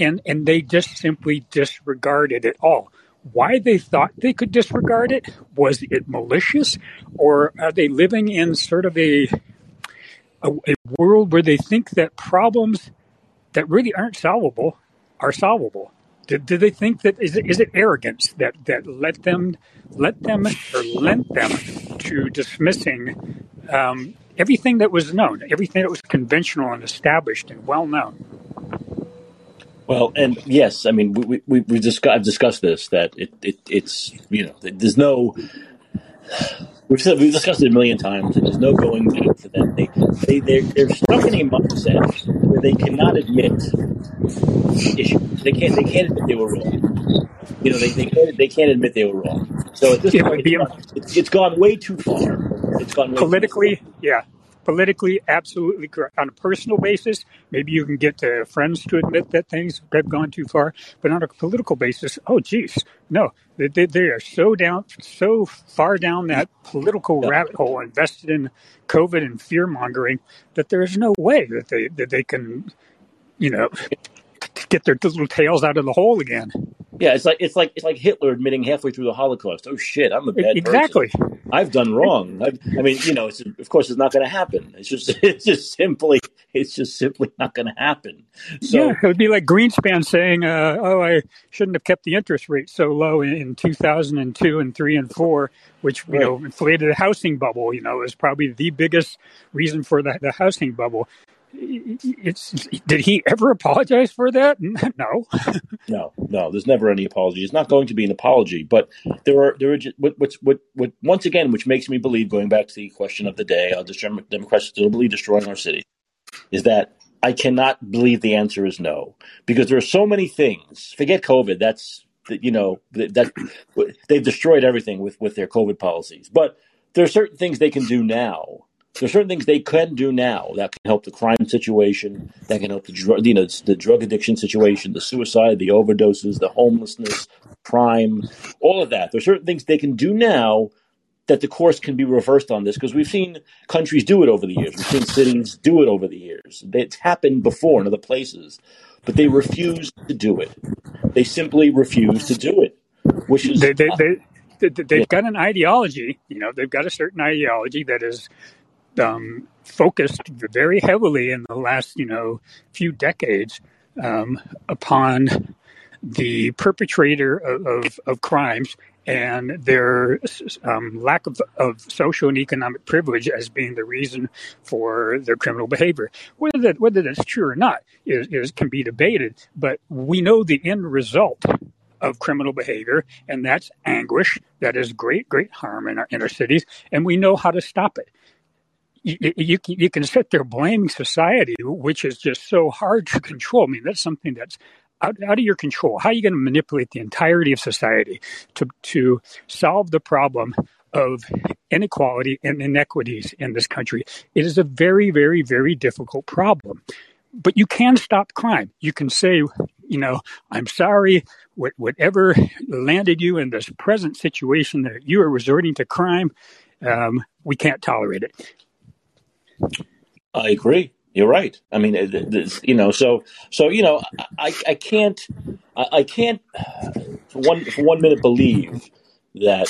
and and they just simply disregarded it all. Why they thought they could disregard it? Was it malicious, or are they living in sort of a a, a world where they think that problems that really aren't solvable are solvable? Do, do they think that is it, is it arrogance that that let them let them or lent them to dismissing um, everything that was known, everything that was conventional and established and well known? Well, and yes, I mean we we we discussed I've discussed this that it, it it's you know there's no we've said, we've discussed it a million times and there's no going back for them. They they they're, they're stuck in a mindset where they cannot admit issues. They can't they can't admit they were wrong. You know they they can't they can't admit they were wrong. So at this point, it's, it's gone way too far. It's gone politically, yeah politically absolutely correct. On a personal basis, maybe you can get to friends to admit that things have gone too far, but on a political basis, oh geez, no, they, they, they are so down, so far down that political rabbit hole, invested in COVID and fear mongering, that there is no way that they that they can, you know, get their little tails out of the hole again. Yeah, it's like it's like it's like Hitler admitting halfway through the Holocaust, "Oh shit, I'm a bad exactly. Person. Exactly. I've done wrong." I've, i mean, you know, of course, it's not going to happen. It's just it's just simply it's just simply not going to happen. So, yeah, it would be like Greenspan saying, uh, "Oh, I shouldn't have kept the interest rate so low in, in 2002 and three and four, which you right. know inflated the housing bubble. You know, is probably the biggest reason for the, the housing bubble." It's did he ever apologize for that? No, no, no. There's never any apology. It's not going to be an apology. But there are there are just, what, what's what what once again, which makes me believe, going back to the question of the day, uh, are Democrats still believe destroying our city? Is that I cannot believe the answer is no because there are so many things. Forget COVID. That's you know that they've destroyed everything with with their COVID policies. But there are certain things they can do now there's certain things they can do now that can help the crime situation, that can help the drug, you know, the drug addiction situation, the suicide, the overdoses, the homelessness, crime, all of that. There's certain things they can do now that the course can be reversed on this because we've seen countries do it over the years. We've seen cities do it over the years. It's happened before in other places, but they refuse to do it. They simply refuse to do it, which is they, they, they, they have got an ideology. You know, they've got a certain ideology that is um, focused very heavily in the last, you know, few decades um, upon the perpetrator of, of, of, crimes and their um, lack of, of social and economic privilege as being the reason for their criminal behavior. Whether that whether that's true or not is, is can be debated, but we know the end result of criminal behavior, and that's anguish. That is great, great harm in our inner cities, and we know how to stop it you, you, you can sit there blaming society, which is just so hard to control. I mean, that's something that's out, out of your control. How are you going to manipulate the entirety of society to, to solve the problem of inequality and inequities in this country? It is a very, very, very difficult problem. But you can stop crime. You can say, you know, I'm sorry, whatever landed you in this present situation that you are resorting to crime, um, we can't tolerate it. I agree. You're right. I mean, you know, so so you know, I I can't I can't for one for one minute believe that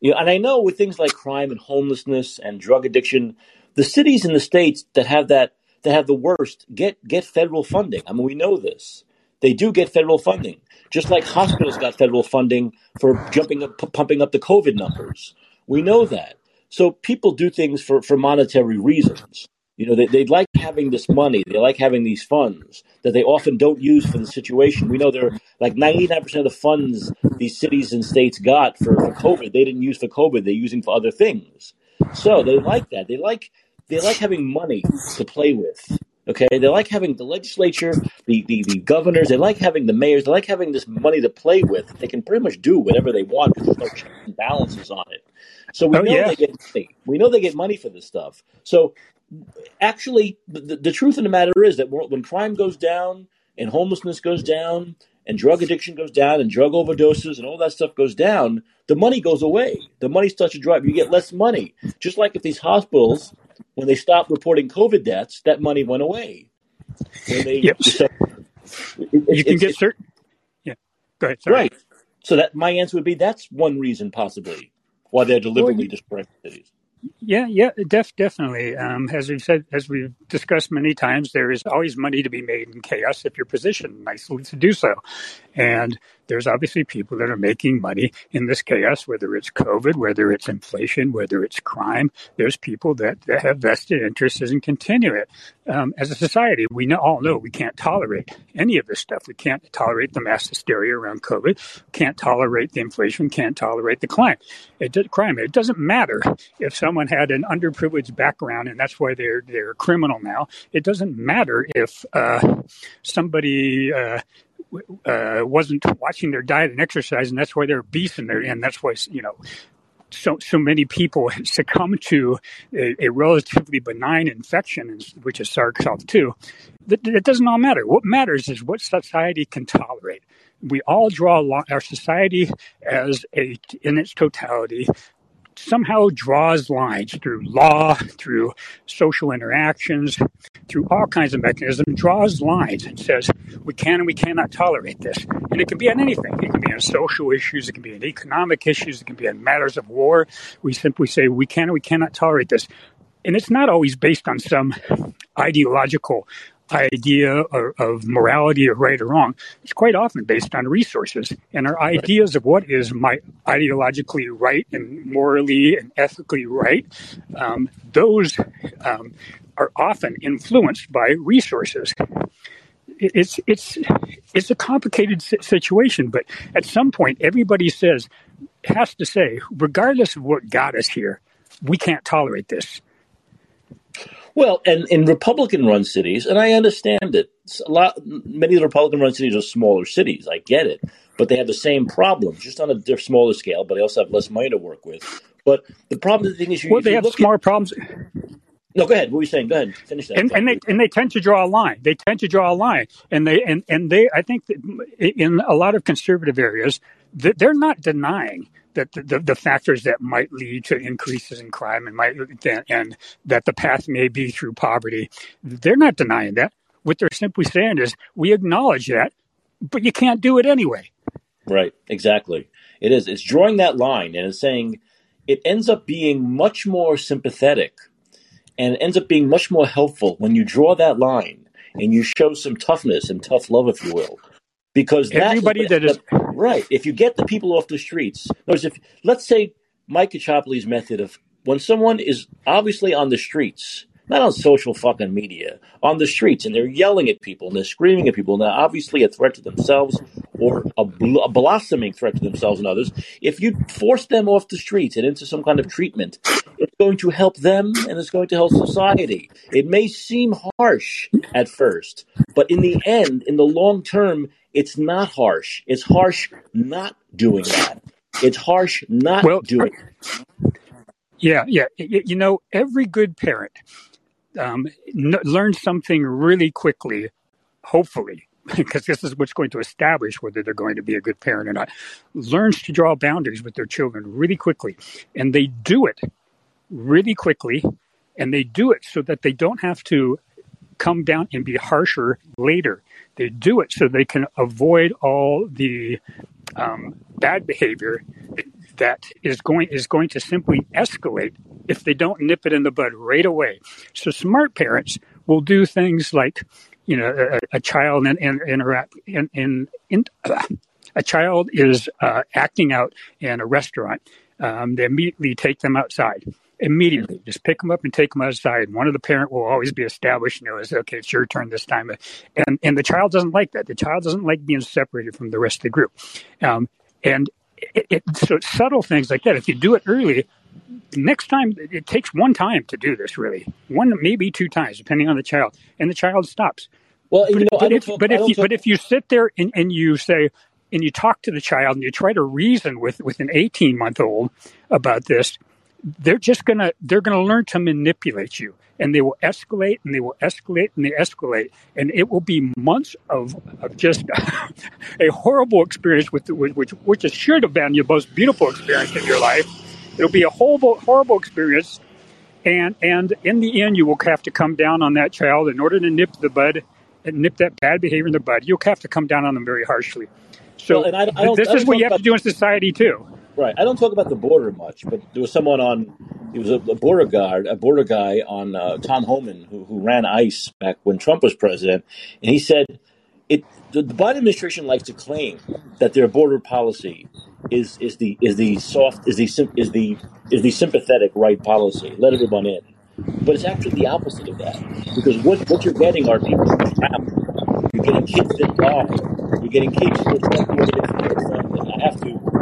you know, and I know with things like crime and homelessness and drug addiction, the cities and the states that have that that have the worst get get federal funding. I mean, we know this. They do get federal funding, just like hospitals got federal funding for jumping up, pumping up the COVID numbers. We know that. So people do things for, for monetary reasons. You know, they, they like having this money. They like having these funds that they often don't use for the situation. We know they're like 99% of the funds these cities and states got for, for COVID, they didn't use for COVID. They're using for other things. So they like that. They like, they like having money to play with. Okay, they like having the legislature, the, the, the governors, they like having the mayors, they like having this money to play with. They can pretty much do whatever they want because there's no checks and balances on it. So we Oh know yeah, they get money. We know they get money for this stuff. So actually, the, the truth of the matter is that when crime goes down and homelessness goes down and drug addiction goes down and drug overdoses and all that stuff goes down, the money goes away. The money starts to drop. You get less money. Just like if these hospitals, when they stopped reporting COVID deaths, that money went away. They yep. so it, You it, can it's get certain. Yeah, go ahead. Sorry. right. So that my answer would be that's one reason possibly why they're Well, deliberately destroying cities. Yeah, yeah, def, definitely. Um, as we've said, as we've discussed many times, there is always money to be made in chaos if you're positioned nicely to do so. And there's obviously people that are making money in this chaos, whether it's COVID, whether it's inflation, whether it's crime. There's people that, that have vested interests in continuing it. Um, as a society, we know, all know we can't tolerate any of this stuff. We can't tolerate the mass hysteria around COVID. Can't tolerate the inflation. Can't tolerate the crime. It does, crime. It doesn't matter if someone had an underprivileged background and that's why they're they're a criminal now. It doesn't matter if uh, somebody uh, uh, wasn't watching their diet and exercise and that's why they're obese and they're and that's why you know so so many people succumb to a, a relatively benign infection, which is SARS-CoV-2. That, doesn't all matter. What matters is what society can tolerate. We all draw. Our society, as a in its totality, somehow draws lines through law, through social interactions, through all kinds of mechanisms, draws lines and says we can and we cannot tolerate this. And it can be on anything. It can be on social issues, it can be on economic issues, it can be on matters of war. We simply say we can and we cannot tolerate this. And it's not always based on some ideological idea of, of morality of right or wrong. It's quite often based on resources and our Right. ideas of what is my ideologically right and morally and ethically right. Um, those um, are often influenced by resources. It's it's it's a complicated situation, but at some point, everybody says has to say, regardless of what got us here, we can't tolerate this. Well, and in Republican-run cities, and I understand it. A lot, many of the Republican-run cities are smaller cities. I get it, but they have the same problem, just on a smaller scale. But they also have less money to work with. But the problem, the thing is, you, Well, they you have look at smaller problems, no, go ahead. What were you saying? Go ahead, finish that and and they and they tend to draw a line. They tend to draw a line, and they and and they. I think that in a lot of conservative areas, th- they're not denying that the, the, factors that might lead to increases in crime and might and that the path may be through poverty. They're not denying that. What they're simply saying is, we acknowledge that, but you can't do it anyway. Right, exactly. It is. It's drawing that line, and it's saying it ends up being much more sympathetic and it ends up being much more helpful when you draw that line and you show some toughness and tough love, if you will, because that is Everybody that is right. If you get the people off the streets, words, if let's say Mike Chapley's method of when someone is obviously on the streets, not on social fucking media, on the streets, and they're yelling at people and they're screaming at people, and they're obviously a threat to themselves or a, bl- a blossoming threat to themselves and others. If you force them off the streets and into some kind of treatment, it's going to help them and it's going to help society. It may seem harsh at first, but in the end, in the long term, it's not harsh. It's harsh not doing that. It's harsh not well. doing. It. Yeah, yeah. You know, every good parent um, n- learns something really quickly, hopefully, because this is what's going to establish whether they're going to be a good parent or not. Learns to draw boundaries with their children really quickly, and they do it really quickly, and they do it so that they don't have to come down and be harsher later. They do it so they can avoid all the um, bad behavior that is going is going to simply escalate if they don't nip it in the bud right away. So smart parents will do things like, you know, a, a child in, in, interact in, in, in a child is uh, acting out in a restaurant. Um, they immediately take them outside. Immediately, just pick them up and take them outside. One of the parent will always be established. You know, is okay. It's your turn this time, and and the child doesn't like that. The child doesn't like being separated from the rest of the group. Um, and it, it, so subtle things like that. If you do it early, next time it takes one time to do this really one maybe two times depending on the child and the child stops Well, you but, know, but if talk. but if you but if you sit there and, and you say and you talk to the child and you try to reason with with an 18 month old about this they're just gonna they're gonna learn to manipulate you. And they will escalate and they will escalate and they escalate. And it will be months of, of just a horrible experience with which which should have been your most beautiful experience in your life. It'll be a horrible horrible experience. And and in the end you will have to come down on that child in order to nip the bud and nip that bad behavior in the bud. You'll have to come down on them very harshly. Well, so and I, I don't. this is what you have to do in society too right. I don't talk about the border much, but there was someone on. He was a, a border guard, a border guy on uh, Tom Homan who, who ran ICE back when Trump was president, and he said it. The, the Biden administration likes to claim that their border policy is is the is the soft is the is the is the sympathetic right policy. Let everyone in. But it's actually the opposite of that. Because what, what you're getting are people travel. You're getting kids that. You're getting kids are. I have to.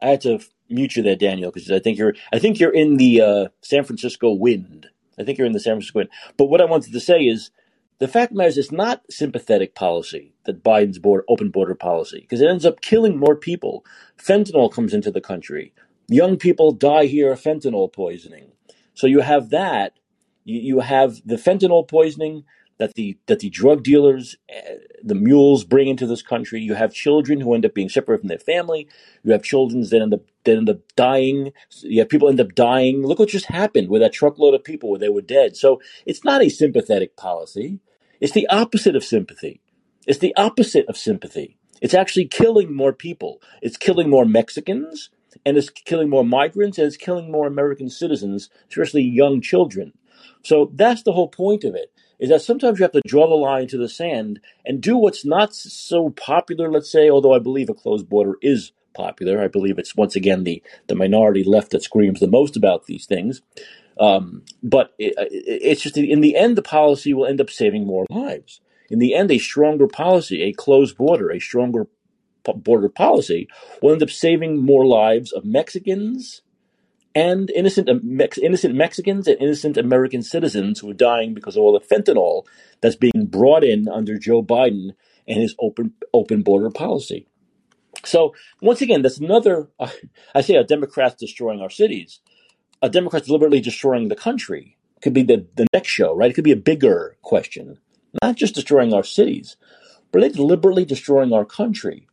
I had to mute you there, Daniel, because I think you're. I think you're in the uh, San Francisco wind. I think you're in the San Francisco wind. But what I wanted to say is, the fact of the matter is, it's not sympathetic policy that Biden's border, open border policy, because it ends up killing more people. Fentanyl comes into the country. Young people die here of fentanyl poisoning. So you have that. You, you have the fentanyl poisoning that the that the drug dealers, uh, the mules bring into this country. You have children who end up being separated from their family. You have children that end up that end up dying. You have people end up dying. Look what just happened with that truckload of people where they were dead. So it's not a sympathetic policy. It's the opposite of sympathy. It's the opposite of sympathy. It's actually killing more people. It's killing more Mexicans, and it's killing more migrants, and it's killing more American citizens, especially young children. So that's the whole point of it. Is that sometimes you have to draw the line to the sand and do what's not so popular, let's say, although I believe a closed border is popular. I believe it's once again the, the minority left that screams the most about these things. Um, but it, it, it's just in the end, the policy will end up saving more lives. In the end, a stronger policy, a closed border, a stronger border policy will end up saving more lives of Mexicans and innocent um, Mex- innocent Mexicans and innocent American citizens who are dying because of all the fentanyl that's being brought in under Joe Biden and his open open border policy. So once again, that's another. I say a Democrats destroying our cities. A Democrats deliberately destroying the country could be the, the next show, right? It could be a bigger question, not just destroying our cities, but they deliberately destroying our country.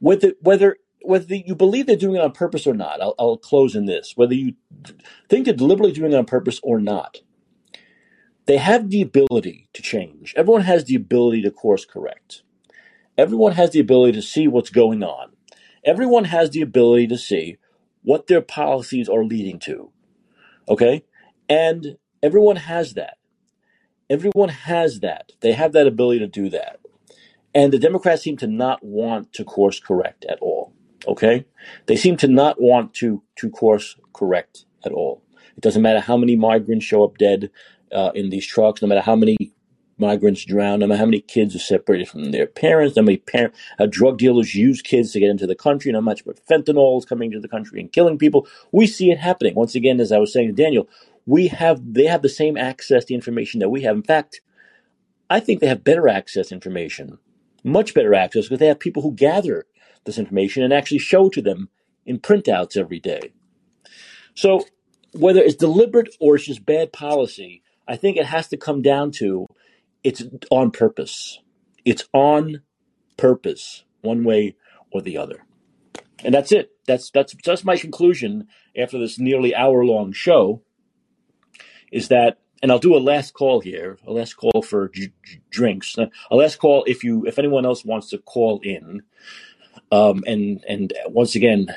Whether whether whether you believe they're doing it on purpose or not, I'll, I'll close in this. Whether you think they're deliberately doing it on purpose or not, they have the ability to change. Everyone has the ability to course correct. Everyone has the ability to see what's going on. Everyone has the ability to see what their policies are leading to. Okay? And everyone has that. Everyone has that. They have that ability to do that. And the Democrats seem to not want to course correct at all. Okay? They seem to not want to, to course correct at all. It doesn't matter how many migrants show up dead uh, in these trucks, no matter how many migrants drown, no matter how many kids are separated from their parents, no many parent, uh, drug dealers use kids to get into the country, no much but fentanyl is coming into the country and killing people. We see it happening. Once again, as I was saying to Daniel, we have they have the same access to information that we have. In fact, I think they have better access information, much better access, because they have people who gather this information and actually show to them in printouts every day. So whether it's deliberate or it's just bad policy, I think it has to come down to it's on purpose. It's on purpose, one way or the other. And that's it. That's that's that's my conclusion after this nearly hour long show. Is that and I'll do a last call here, a last call for j- j- drinks, a last call if you if anyone else wants to call in. Um, and and once again,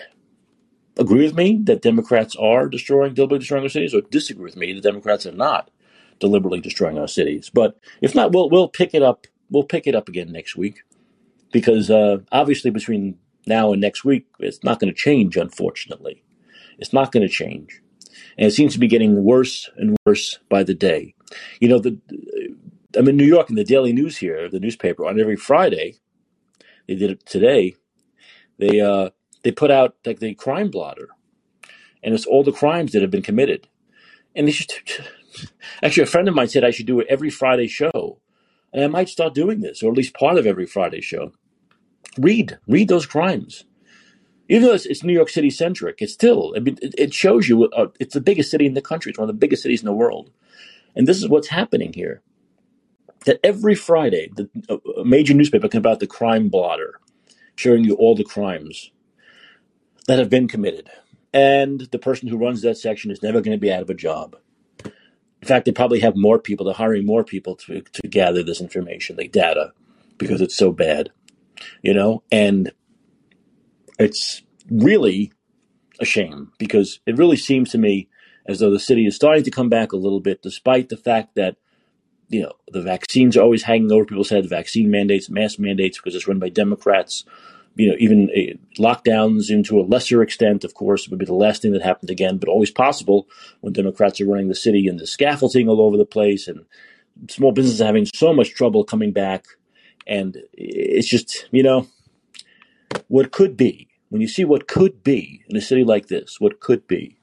agree with me that Democrats are destroying deliberately destroying our cities, or disagree with me that Democrats are not deliberately destroying our cities. But if not, we'll we'll pick it up. We'll pick it up again next week because uh, obviously between now and next week, it's not going to change. Unfortunately, it's not going to change, and it seems to be getting worse and worse by the day. You know, the I'm in New York, and the Daily News here, the newspaper, on every Friday, they did it today. They uh, they put out like the crime blotter, and it's all the crimes that have been committed. And they just actually a friend of mine said I should do it every Friday show, and I might start doing this, or at least part of every Friday show. Read, read those crimes. Even though it's, it's New York City centric, it's still, I mean, it, it shows you uh, it's the biggest city in the country. It's one of the biggest cities in the world. And this is what's happening here. That every Friday, the, a major newspaper comes about the crime blotter, showing you all the crimes that have been committed. And the person who runs that section is never going to be out of a job. In fact, they probably have more people, they're hiring more people to, to gather this information, the data, because it's so bad, you know? And it's really a shame because it really seems to me as though the city is starting to come back a little bit, despite the fact that you know the vaccines are always hanging over people's heads, vaccine mandates, mask mandates, because it's run by Democrats. You know, even uh, lockdowns into a lesser extent, of course, would be the last thing that happened again, but always possible when Democrats are running the city and the scaffolding all over the place, and small businesses having so much trouble coming back, and it's just you know what could be when you see what could be in a city like this, what could be,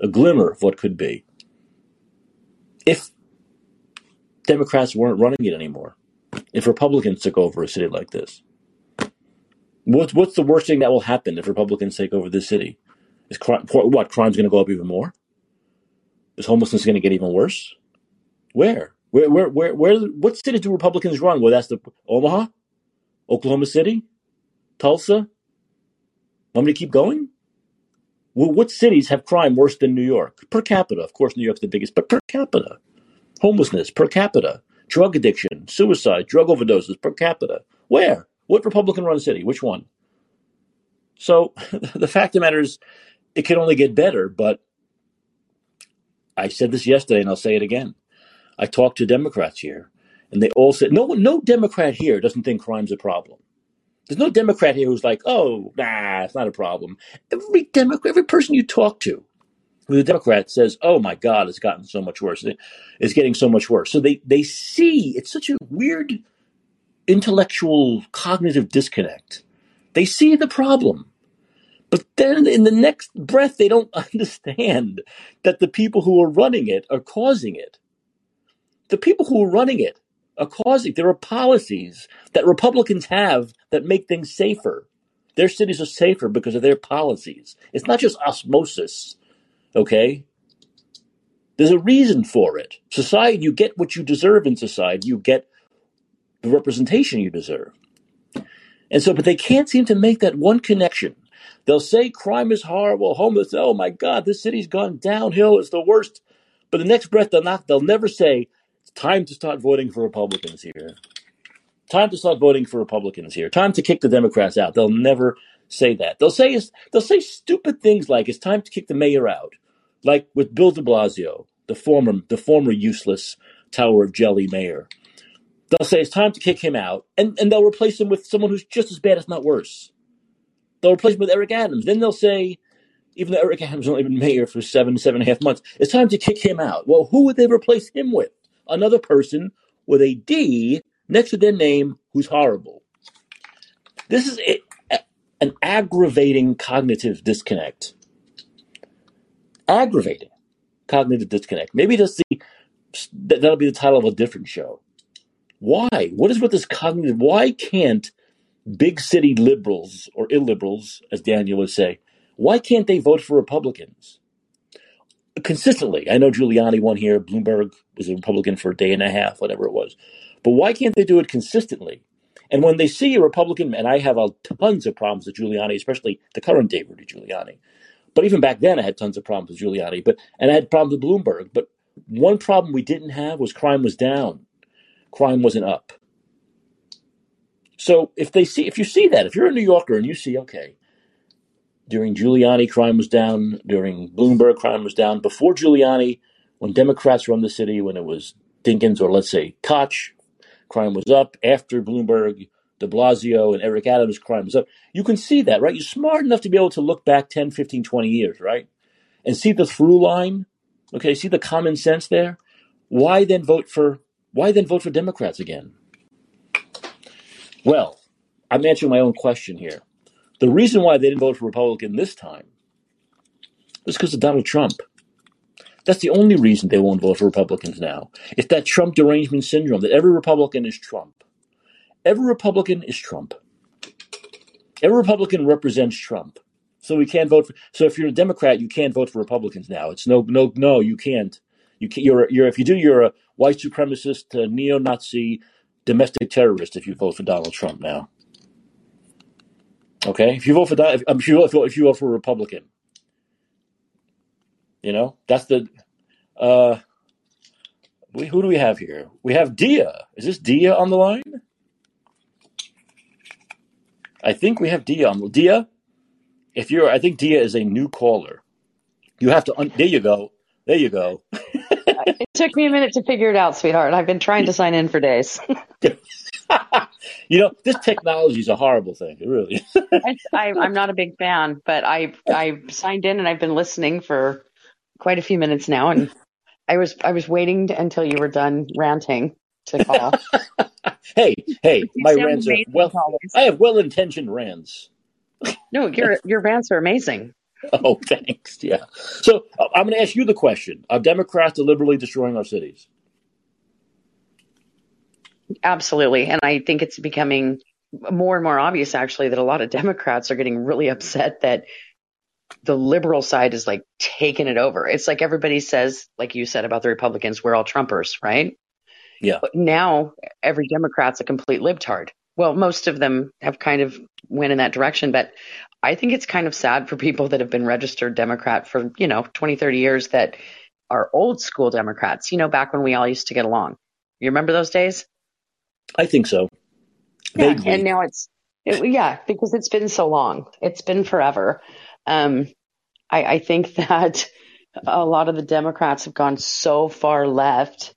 a glimmer of what could be, if Democrats weren't running it anymore, if Republicans took over a city like this, what's what's the worst thing that will happen if Republicans take over this city? Is crime, what crime's going to go up even more? Is homelessness going to get even worse? Where? Where, where, where, where, what cities do Republicans run? Well, that's the Omaha, Oklahoma City, Tulsa, Want me to keep going? Well, what cities have crime worse than New York? Per capita, of course, New York's the biggest, but per capita. Homelessness, per capita. Drug addiction, suicide, drug overdoses, per capita. Where? What Republican run city? Which one? So the fact of the matter is, it can only get better, but I said this yesterday and I'll say it again. I talked to Democrats here, and they all said, no, no Democrat here doesn't think crime's a problem. There's no Democrat here who's like, oh, nah, it's not a problem. Every Democrat, every person you talk to a Democrat says, oh my God, it's gotten so much worse. It's getting so much worse. So they, they see it's such a weird intellectual cognitive disconnect. They see the problem. But then in the next breath, they don't understand that the people who are running it are causing it. The people who are running it are causing. There are policies that Republicans have that make things safer. Their cities are safer because of their policies. It's not just osmosis, okay? There's a reason for it. Society, you get what you deserve in society. You get the representation you deserve. And so, but they can't seem to make that one connection. They'll say crime is horrible, homeless. Oh my God, this city's gone downhill. It's the worst. But the next breath, they'll not. They'll never say it's time to start voting for Republicans here. Time to start voting for Republicans here. Time to kick the Democrats out. They'll never say that. They'll say they'll say stupid things like it's time to kick the mayor out, like with Bill De Blasio, the former the former useless Tower of Jelly mayor. They'll say it's time to kick him out, and, and they'll replace him with someone who's just as bad, if not worse. They'll replace him with Eric Adams. Then they'll say, even though Eric Adams has only been mayor for seven, seven and a half months, it's time to kick him out. Well, who would they replace him with? another person with a D next to their name who's horrible. This is an aggravating cognitive disconnect. Aggravating cognitive disconnect. Maybe that's the that'll be the title of a different show. Why? What is with this cognitive? Why can't big city liberals or illiberals, as Daniel would say, why can't they vote for Republicans? consistently. I know Giuliani won here. Bloomberg was a Republican for a day and a half, whatever it was. But why can't they do it consistently? And when they see a Republican, and I have a, tons of problems with Giuliani, especially the current David Giuliani. But even back then, I had tons of problems with Giuliani. But and I had problems with Bloomberg. But one problem we didn't have was crime was down, crime wasn't up. So if they see, if you see that, if you're a New Yorker and you see, okay, during Giuliani, crime was down. During Bloomberg, crime was down. Before Giuliani, when Democrats run the city, when it was Dinkins or let's say Koch, crime was up. After Bloomberg, de Blasio, and Eric Adams, crime was up. You can see that, right? You're smart enough to be able to look back 10, 15, 20 years, right? And see the through line. Okay, see the common sense there? Why then vote for why then vote for Democrats again? Well, I'm answering my own question here. The reason why they didn't vote for Republican this time was because of Donald Trump. That's the only reason they won't vote for Republicans now. It's that Trump derangement syndrome that every Republican is Trump. Every Republican is Trump. Every Republican represents Trump. So we can't vote for. So if you're a Democrat, you can't vote for Republicans now. It's no, no, no. You can't. You can, you're, you're. If you do, you're a white supremacist, neo-Nazi, domestic terrorist. If you vote for Donald Trump now. Okay, if you vote for if, if you vote, if you vote for a Republican, you know that's the. Uh, we, who do we have here? We have Dia. Is this Dia on the line? I think we have Dia on. Dia, if you're, I think Dia is a new caller. You have to. Un- there you go. There you go. it took me a minute to figure it out, sweetheart. I've been trying to sign in for days. you know, this technology is a horrible thing. It really. I, am not a big fan, but I I signed in and I've been listening for quite a few minutes now, and I was I was waiting until you were done ranting to call. hey, hey, my rants are well. I have well-intentioned rants. no, your your rants are amazing. Oh, thanks. Yeah. So uh, I'm going to ask you the question: Are Democrats deliberately destroying our cities? Absolutely, and I think it's becoming more and more obvious, actually, that a lot of Democrats are getting really upset that the liberal side is like taking it over. It's like everybody says, like you said about the Republicans, we're all Trumpers, right? Yeah. But now every Democrat's a complete libtard. Well, most of them have kind of went in that direction, but I think it's kind of sad for people that have been registered Democrat for, you know, 20, 30 years that are old school Democrats, you know, back when we all used to get along. You remember those days? I think so. Yeah, Vaguely. and now it's, it, yeah, because it's been so long. It's been forever. Um, I, I think that a lot of the Democrats have gone so far left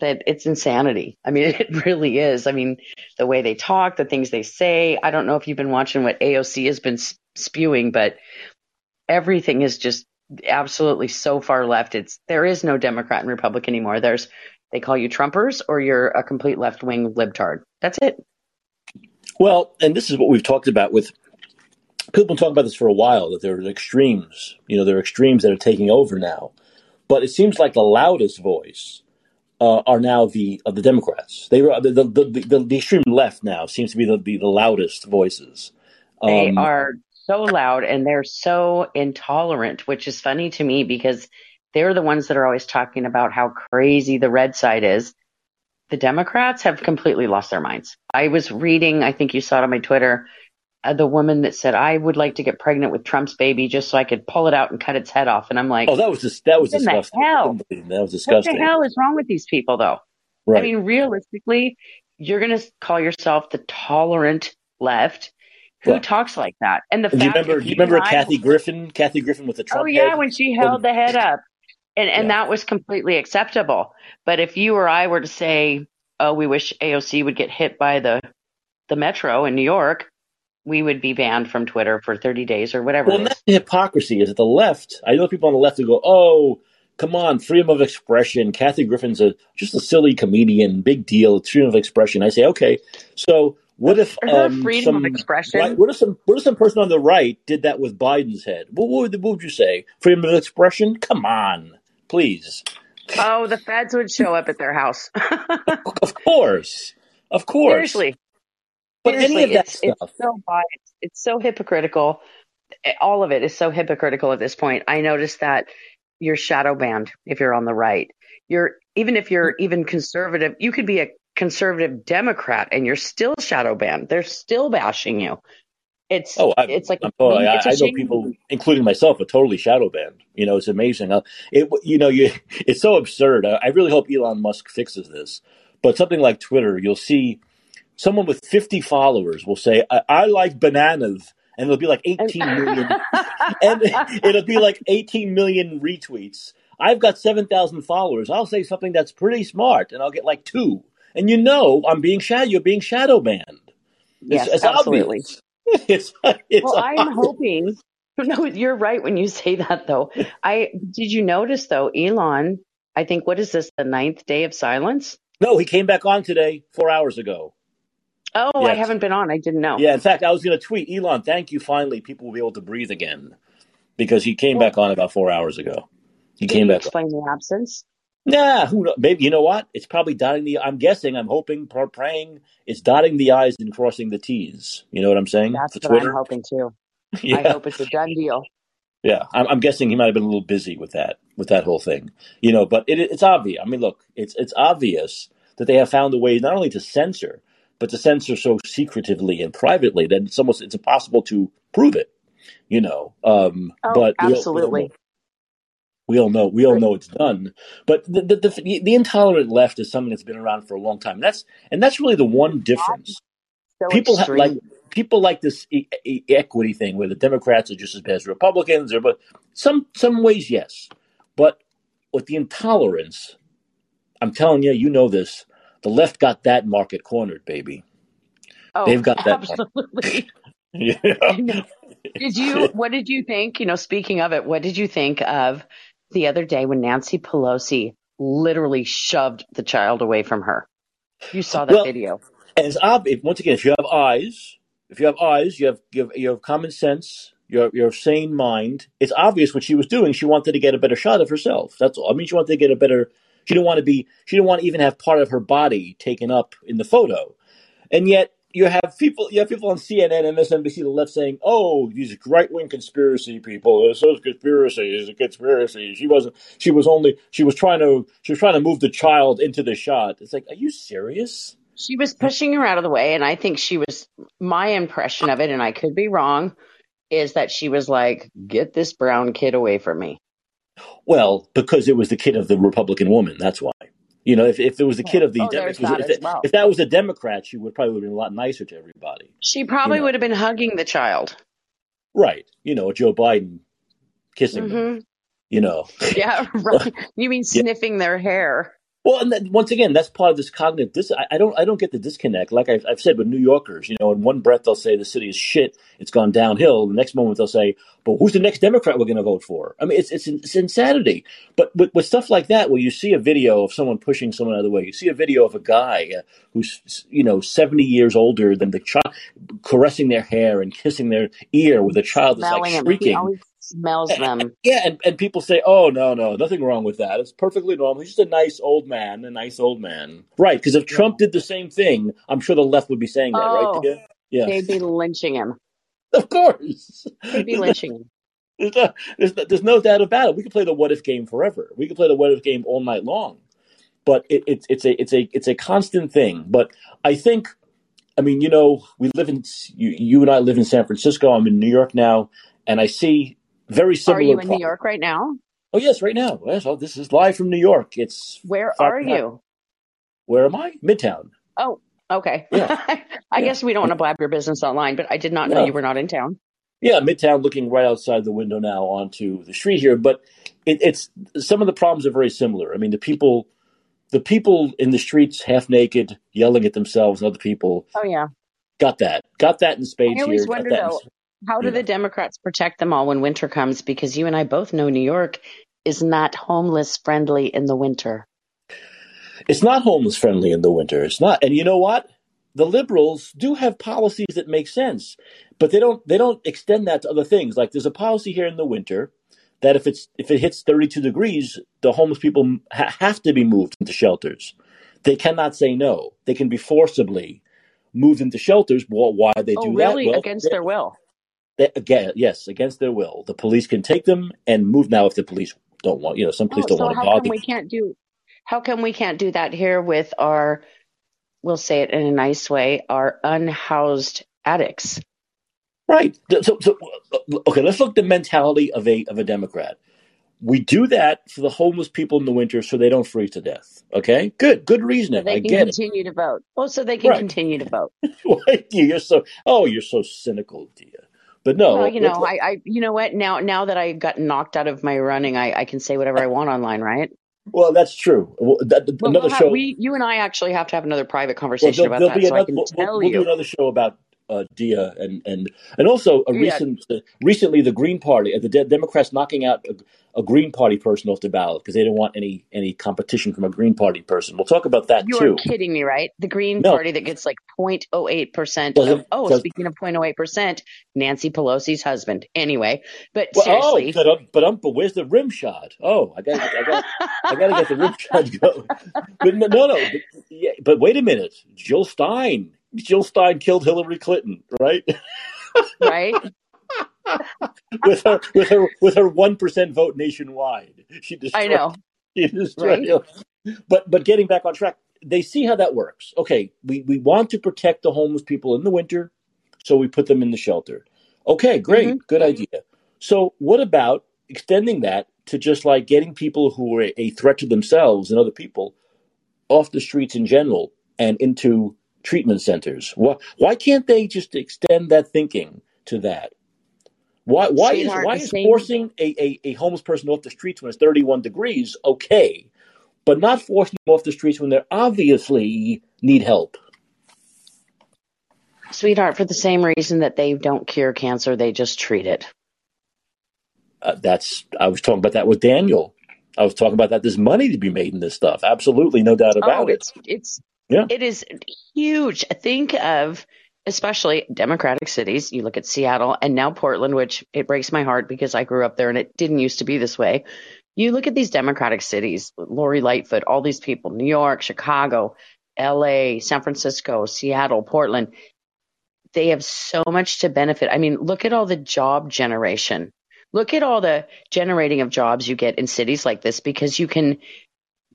that it's insanity. I mean, it really is. I mean, the way they talk, the things they say. I don't know if you've been watching what AOC has been spewing, but everything is just absolutely so far left. It's there is no Democrat and Republican anymore. There's they call you Trumpers or you're a complete left wing libtard. That's it. Well, and this is what we've talked about with people been talking about this for a while that there are extremes. You know, there are extremes that are taking over now. But it seems like the loudest voice uh, are now the uh, the Democrats. They the the, the the, the extreme left now seems to be the the, the loudest voices. Um, they are so loud and they're so intolerant, which is funny to me because they're the ones that are always talking about how crazy the red side is. The Democrats have completely lost their minds. I was reading, I think you saw it on my Twitter, Uh, the woman that said, "I would like to get pregnant with Trump's baby just so I could pull it out and cut its head off." And I'm like, "Oh, that was just that was disgusting." hell? That was disgusting. What the hell is wrong with these people, though? Right. I mean, realistically, you're going to call yourself the tolerant left. Who well, talks like that? And the do fact you remember? Do you remember Kathy Griffin? Kathy Griffin with the Trump. Oh yeah, head? when she held the head up, and and yeah. that was completely acceptable. But if you or I were to say, "Oh, we wish AOC would get hit by the the metro in New York," we would be banned from Twitter for 30 days or whatever. Well, that's the hypocrisy is at the left. I know people on the left who go, "Oh, come on, freedom of expression." Kathy Griffin's a just a silly comedian. Big deal. It's freedom of expression. I say, okay, so what if um, freedom some, of expression? Right, what if some what if some person on the right did that with Biden's head? What, what, would, what would you say? Freedom of expression? Come on, please. Oh, the feds would show up at their house. of course, of course. Seriously, but Seriously, any of that it's, stuff. It's so biased. It's so hypocritical. Eh, all of it is so hypocritical at this point. I noticed that you're shadow banned if you're on the right. You're even if you're mm-hmm. even conservative, you could be a conservative Democrat and you're still shadow banned. They're still bashing you. It's oh, I, it's like totally, I, I know people, including myself, are totally shadow banned. You know, it's amazing. It you know you it's so absurd. I really hope Elon Musk fixes this. But something like Twitter, you'll see someone with 50 followers will say, I, I like bananas. And it'll be like 18 million. and it'll be like 18 million retweets. I've got 7,000 followers. I'll say something that's pretty smart and I'll get like two. And you know, I'm being shadow, you're being shadow banned. Yes, it's absolutely. it's, it's well, I'm hoping. No, you're right when you say that, though. I did you notice though, Elon? I think what is this? The ninth day of silence? No, he came back on today, four hours ago. Oh, I haven't been on. I didn't know. Yeah, in fact, I was going to tweet Elon. Thank you. Finally, people will be able to breathe again because he came well, back on about four hours ago. He came back. Explain on. the absence. Nah, who knows? Maybe you know what? It's probably dotting the. I'm guessing. I'm hoping, praying. It's dotting the i's and crossing the t's. You know what I'm saying? That's what Twitter. I'm hoping too. yeah. I hope it's a done deal. Yeah, I'm, I'm, guessing he might have been a little busy with that, with that whole thing. You know, but it, it's obvious. I mean, look, it's it's obvious that they have found a way not only to censor, but to censor so secretively and privately that it's almost it's impossible to prove it. You know, um, oh, but absolutely. We all know. We all know it's done. But the, the, the, the intolerant left is something that's been around for a long time. And that's and that's really the one difference. So people have, like people like this e- e- equity thing where the Democrats are just as bad as Republicans, or but some some ways yes, but with the intolerance, I'm telling you, you know this. The left got that market cornered, baby. Oh, They've got that absolutely. yeah. Uh, did you? What did you think? You know, speaking of it, what did you think of the other day when Nancy Pelosi literally shoved the child away from her. You saw that well, video. And it's obvious. Once again, if you have eyes, if you have eyes, you have you have, you have common sense. Your your sane mind. It's obvious what she was doing. She wanted to get a better shot of herself. That's all. I mean, she wanted to get a better. She didn't want to be. She didn't want to even have part of her body taken up in the photo. And yet, you have people you have people on CNN and MSNBC the left saying, "Oh, these right wing conspiracy people. It's a conspiracy. It's a conspiracy. She wasn't. She was only. She was trying to. She was trying to move the child into the shot. It's like, are you serious? She was pushing her out of the way, and I think she was. My impression of it, and I could be wrong, is that she was like, "Get this brown kid away from me." Well, because it was the kid of the Republican woman. That's why. You know, if, if it was the kid of the, oh, if, if, if, well. if, that was a Democrat, she would probably have been a lot nicer to everybody. She probably you know? would have been hugging the child. Right. You know, Joe Biden kissing mm-hmm. them. You know. Yeah, right. You mean sniffing yeah. their hair? Well, and then, once again, that's part of this cognitive. Dis- I, I, don't. I don't get the disconnect. Like I've, I've, said with New Yorkers, you know, in one breath they'll say the city is shit, it's gone downhill. The next moment they'll say, "But who's the next Democrat we're going to vote for?" I mean, it's, it's it's insanity. But with, with stuff like that, where you see a video of someone pushing someone out of the way, you see a video of a guy uh, who's you know seventy years older than the child, caressing their hair and kissing their ear with a child that's like shrieking smells them. Yeah, and, and people say, "Oh no, no, nothing wrong with that. It's perfectly normal. He's just a nice old man, a nice old man." Right? Because if Trump did the same thing, I'm sure the left would be saying that, oh, right? Yeah, they'd be lynching him. Of course, they'd be lynching him. There's no, there's, no, there's no doubt about it. We could play the what if game forever. We could play the what if game all night long. But it, it, it's a it's a it's a constant thing. But I think, I mean, you know, we live in you, you and I live in San Francisco. I'm in New York now, and I see very similar. Are you in New York right now? Oh yes, right now. Yes, oh, this is live from New York. It's where are you? Where am I? Midtown. Oh, okay. Yeah. I yeah. guess we don't want to blab your business online, but I did not know you were not in town. Yeah, Midtown, looking right outside the window now onto the street here. But it, it's some of the problems are very similar. I mean, the people, the people in the streets, half naked, yelling at themselves and other people. Oh yeah, got that. Got that in spades I always here. Wonder, though, how do yeah. the Democrats protect them all when winter comes? Because you and I both know New York is not homeless friendly in the winter. It's not homeless friendly in the winter. It's not. And you know what? The liberals do have policies that make sense, but they don't they don't extend that to other things. Like there's a policy here in the winter that if it's if it hits 32 degrees, the homeless people ha- have to be moved into shelters. They cannot say no. They can be forcibly moved into shelters. Well, why they oh, do really? that? Well, against their will they, again, yes, against their will. The police can take them and move. Now, if the police don't want, you know, some police oh, don't so want to bother. Come we can't do. How come we can't do that here with our? We'll say it in a nice way. Our unhoused addicts. Right. So, so uh, okay. Let's look at the mentality of a of a Democrat. We do that for the homeless people in the winter so they don't freeze to death. Okay, good, good reasoning. So they can continue it. to vote. Well, so they can right. continue to vote. you're so oh, you're so cynical, dear. But no, well, you know, I, I, you know what? Now, now that I got knocked out of my running, I, I can say whatever I want online, right? Well, that's true. Well, that, well, another we'll show. we, you and I actually have to have another private conversation well, about that, so I can we'll, tell you. do another show about uh, Dia, and and and also a Yeah. recent uh, recently the Green Party, uh, the De- Democrats knocking out a, a Green Party person off the ballot because they didn't want any any competition from a Green Party person. We'll talk about that You are too. kidding me, right? The Green No, Party that gets like 0.08% oh, does speaking of 0.08%, Nancy Pelosi's husband. Anyway, but well. Oh, seriously, but um, but um, but where's the rim shot? Oh, I got I got I got to get the rim shot going. But no, no, no. But, yeah, but wait a minute, Jill Stein. Jill Stein killed Hillary Clinton, right? right? with her with her with her one percent vote nationwide. She I know, she destroyed right? but but getting back on track, they see how that works. Okay, we, we want to protect the homeless people in the winter, so we put them in the shelter. Okay, great, mm-hmm. good idea. So what about extending that to just like getting people who are a threat to themselves and other people off the streets in general and into treatment centers? Why why can't they just extend that thinking to that? Why why is why is forcing a, a, a homeless person off the streets when it's 31 degrees okay, but not forcing them off the streets when they obviously need help? sweetheart, for the same reason that they don't cure cancer, they just treat it. Uh, that's I was talking about that with Daniel. I was talking about that. There's money to be made in this stuff. Absolutely, no doubt Oh, about it. it's, it's, Yeah, it is huge. Think of, especially Democratic cities. You look at Seattle and now Portland, which it breaks my heart because I grew up there and it didn't used to be this way. You look at these Democratic cities, Lori Lightfoot, all these people, New York, Chicago, LA, San Francisco, Seattle, Portland. They have so much to benefit. I mean, look at all the job generation. Look at all the generating of jobs you get in cities like this because you can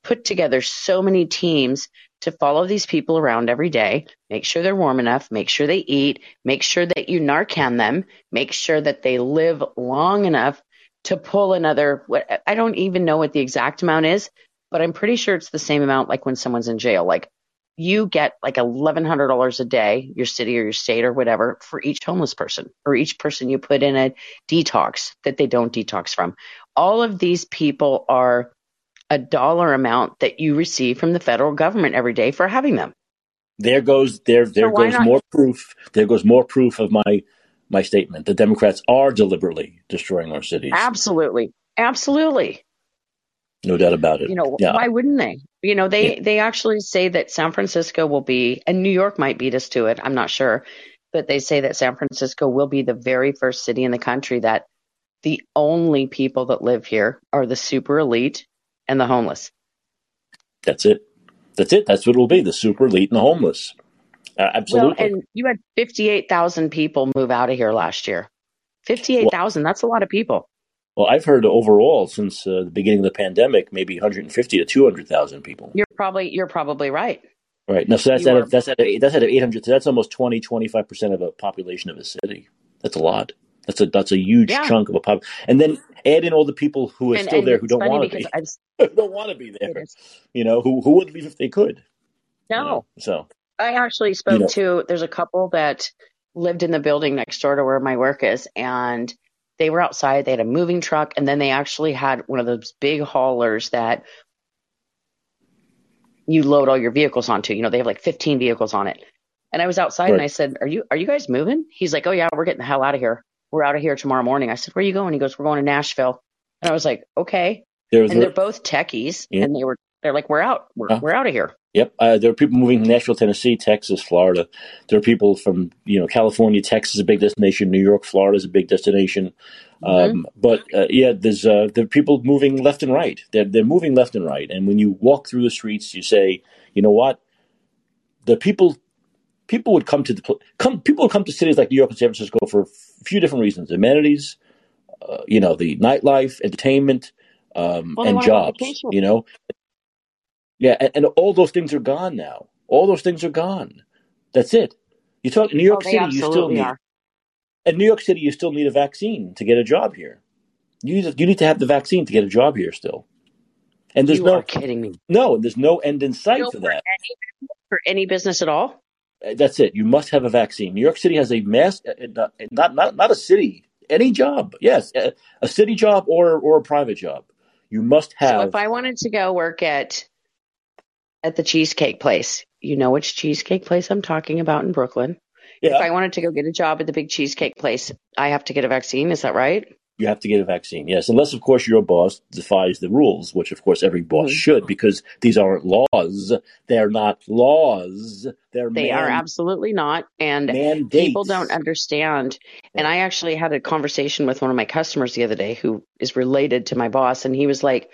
put together so many teams to follow these people around every day, make sure they're warm enough, make sure they eat, make sure that you Narcan them, make sure that they live long enough to pull another, what, I don't even know what the exact amount is, but I'm pretty sure it's the same amount like when someone's in jail. Like you get like $1,100 a day, your city or your state or whatever, for each homeless person or each person you put in a detox that they don't detox from. All of these people are a dollar amount that you receive from the federal government every day for having them. there goes there there why goes not? more proof. There goes more proof of my my statement. The Democrats are deliberately destroying our cities. Absolutely. Absolutely. No doubt about it. You know, Yeah, why wouldn't they? You know, yeah. they, they actually say that San Francisco will be, and New York might beat us to it. I'm not sure. But they say that San Francisco will be the very first city in the country that the only people that live here are the super elite and the homeless. That's it. That's it. That's what it will be. The super elite and the homeless. Uh, Well, absolutely. and you had 58,000 people move out of here last year. Well, 58,000, that's a lot of people. well, I've heard overall since uh, the beginning of the pandemic, maybe 150 to 200,000 people. You're probably you're probably right. Right. Now, so that's You out are of that's out of that's out of 800. So that's almost 20, 25 percent of a population of a city. That's a lot. That's a that's a huge yeah. chunk of a pop. And then add in all the people who are And still and there who don't want to be, I've don't want to be there. You know, who who would leave if they could. You know, no. so I actually you spoke know, to there's a couple that lived in the building next door to where my work is and they were outside, they had a moving truck and then they actually had one of those big haulers that you load all your vehicles onto. You know, they have like 15 vehicles on it. And I was outside and. I said, "Are you are you guys moving?" He's like, "Oh yeah, we're getting the hell out of here. We're out of here tomorrow morning." I said, "Where are you going?" He goes, "We're going to Nashville." And I was like, "Okay." There, And they're both techies yeah. and they were they're like, "We're out. We're we're out of here." Yep, uh, there are people moving from Nashville, Tennessee, Texas, Florida. There are people from you know California, Texas is a big destination. New York, Florida is a big destination. Mhm. Um, but uh, yeah, there's uh, there are people moving left and right. They're they're moving left and right. And when you walk through the streets, you say, you know what? The people people would come to the come people would come to cities like New York and San Francisco for a few different reasons: amenities, uh, you know, the nightlife, entertainment, um, Well, and want to go on jobs. vacation. You know, yeah, and, and all those things are gone now. All those things are gone. That's it. You talk in New Oh, York they City, you still need are. in New York City, you still need a vaccine to get a job here. You need to, you need to have the vaccine to get a job here still. And there's You are no kidding me. no, there's no end in sight No, for for that. any for any business at all. Uh, That's it. You must have a vaccine. New York City has a mass, uh, uh, not not not a city, any job. Yes, a, a city job or or a private job. You must have. So if I wanted to go work at at the cheesecake place, you know which cheesecake place I'm talking about in Brooklyn. Yeah. If I wanted to go get a job at the big cheesecake place, I have to get a vaccine. Is that right? You have to get a vaccine, yes, unless of course your boss defies the rules, which of course every boss mm-hmm. should, because these aren't laws. They're not laws. They're they man- are absolutely not, and mandates. people don't understand. And I actually had a conversation with one of my customers the other day who is related to my boss, and he was like,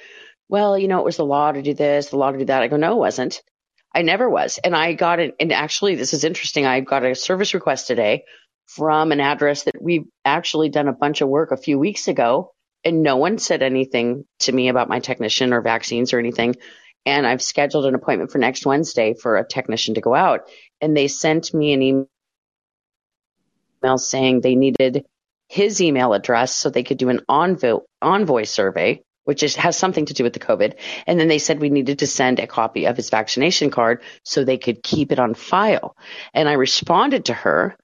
"Well, you know, it was the law to do this, the law to do that." I go, "No, it wasn't." I never was. And I got it. And actually, this is interesting. I got a service request today from an address that we've actually done a bunch of work a few weeks ago. And no one said anything to me about my technician or vaccines or anything. And I've scheduled an appointment for next Wednesday for a technician to go out. And they sent me an email saying they needed his email address so they could do an envoy, envoy survey which is, has something to do with the COVID. And then they said we needed to send a copy of his vaccination card so they could keep it on file. And I responded to her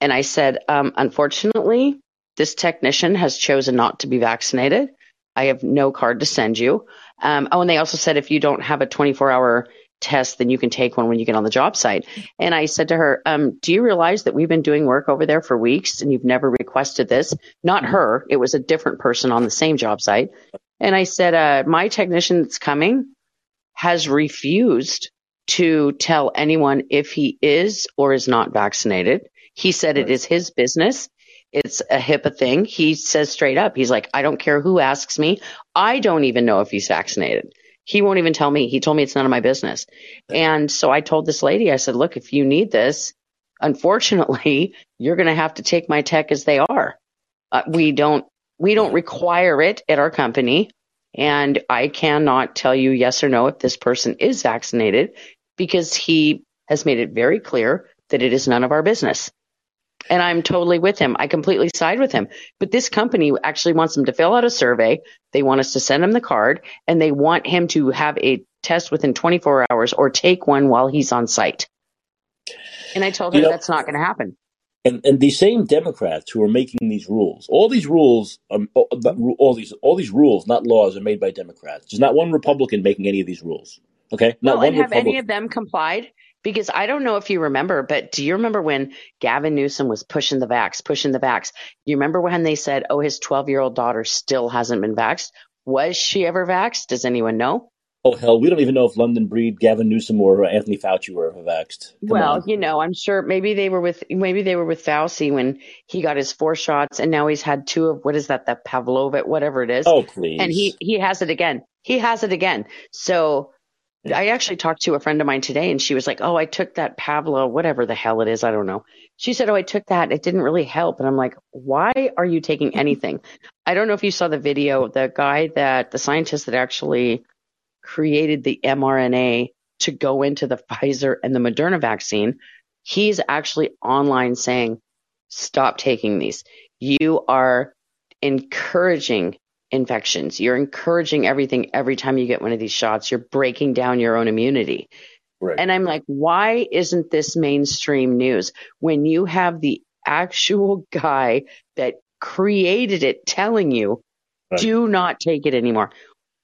and I said, um, unfortunately, this technician has chosen not to be vaccinated. I have no card to send you. Um, oh, and they also said if you don't have a 24 hour test, then you can take one when you get on the job site. And I said to her, um, do you realize that we've been doing work over there for weeks and you've never requested this? Not her. It was a different person on the same job site. And I said, uh, my technician that's coming has refused to tell anyone if he is or is not vaccinated. He said right. it is his business. It's a HIPAA thing. He says straight up, he's like, I don't care who asks me. I don't even know if he's vaccinated. He won't even tell me. He told me it's none of my business. And so I told this lady, I said, look, if you need this, unfortunately, you're going to have to take my tech as they are. Uh, we don't we don't require it at our company. And I cannot tell you yes or no if this person is vaccinated because he has made it very clear that it is none of our business. And I'm totally with him. I completely side with him. But this company actually wants him to fill out a survey. They want us to send him the card and they want him to have a test within 24 hours or take one while he's on site. And I told her you know, that's not going to happen. And and these same Democrats who are making these rules, all these rules, um, all these all these rules, not laws, are made by Democrats. There's not one Republican making any of these rules. Okay, not well, one. And have Republican. any of them complied? Because I don't know if you remember, but do you remember when Gavin Newsom was pushing the vax, pushing the vax? You remember when they said, "Oh, his 12 year old daughter still hasn't been vaxxed"? Was she ever vaxxed? Does anyone know? Oh hell, we don't even know if London Breed, Gavin Newsom, or Anthony Fauci were vaxxed. Come well, on. you know, I'm sure maybe they were with maybe they were with Fauci when he got his four shots, and now he's had two of what is that, the Pavlova, whatever it is. Oh please. And he he has it again. He has it again. So I actually talked to a friend of mine today, and she was like, "Oh, I took that Pavlo, whatever the hell it is, I don't know." She said, "Oh, I took that. It didn't really help." And I'm like, "Why are you taking anything?" I don't know if you saw the video. The guy that the scientist that actually created the mRNA to go into the Pfizer and the Moderna vaccine, he's actually online saying, stop taking these. You are encouraging infections. You're encouraging everything every time you get one of these shots. You're breaking down your own immunity. Right. And I'm like, why isn't this mainstream news when you have the actual guy that created it telling you, right. do not take it anymore?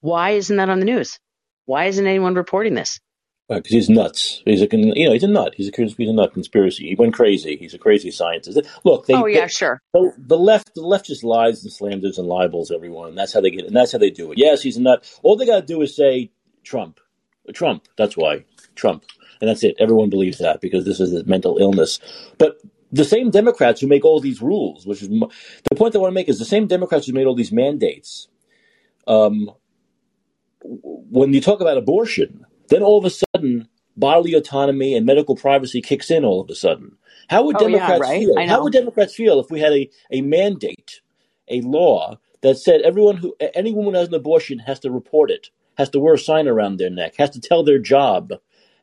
Why isn't that on the news? Why isn't anyone reporting this? Because he's nuts. He's a you know he's a nut. He's a he's a nut conspiracy. He went crazy. He's a crazy scientist. Look, they, oh yeah, they, sure. The, the, left the left just lies and slanders and libels everyone. That's how they get. And that's how they do it. Yes, he's a nut. All they got to do is say Trump, Trump. That's why Trump, and that's it. Everyone believes that because this is a mental illness. But the same Democrats who make all these rules, which is the point I want to make, is the same Democrats who made all these mandates. Um, when you talk about abortion, then all of a sudden bodily autonomy and medical privacy kicks in all of a sudden. How would oh, Democrats yeah, right? feel? How would Democrats feel if we had a, a mandate, a law that said everyone who any woman who has an abortion has to report it, has to wear a sign around their neck, has to tell their job,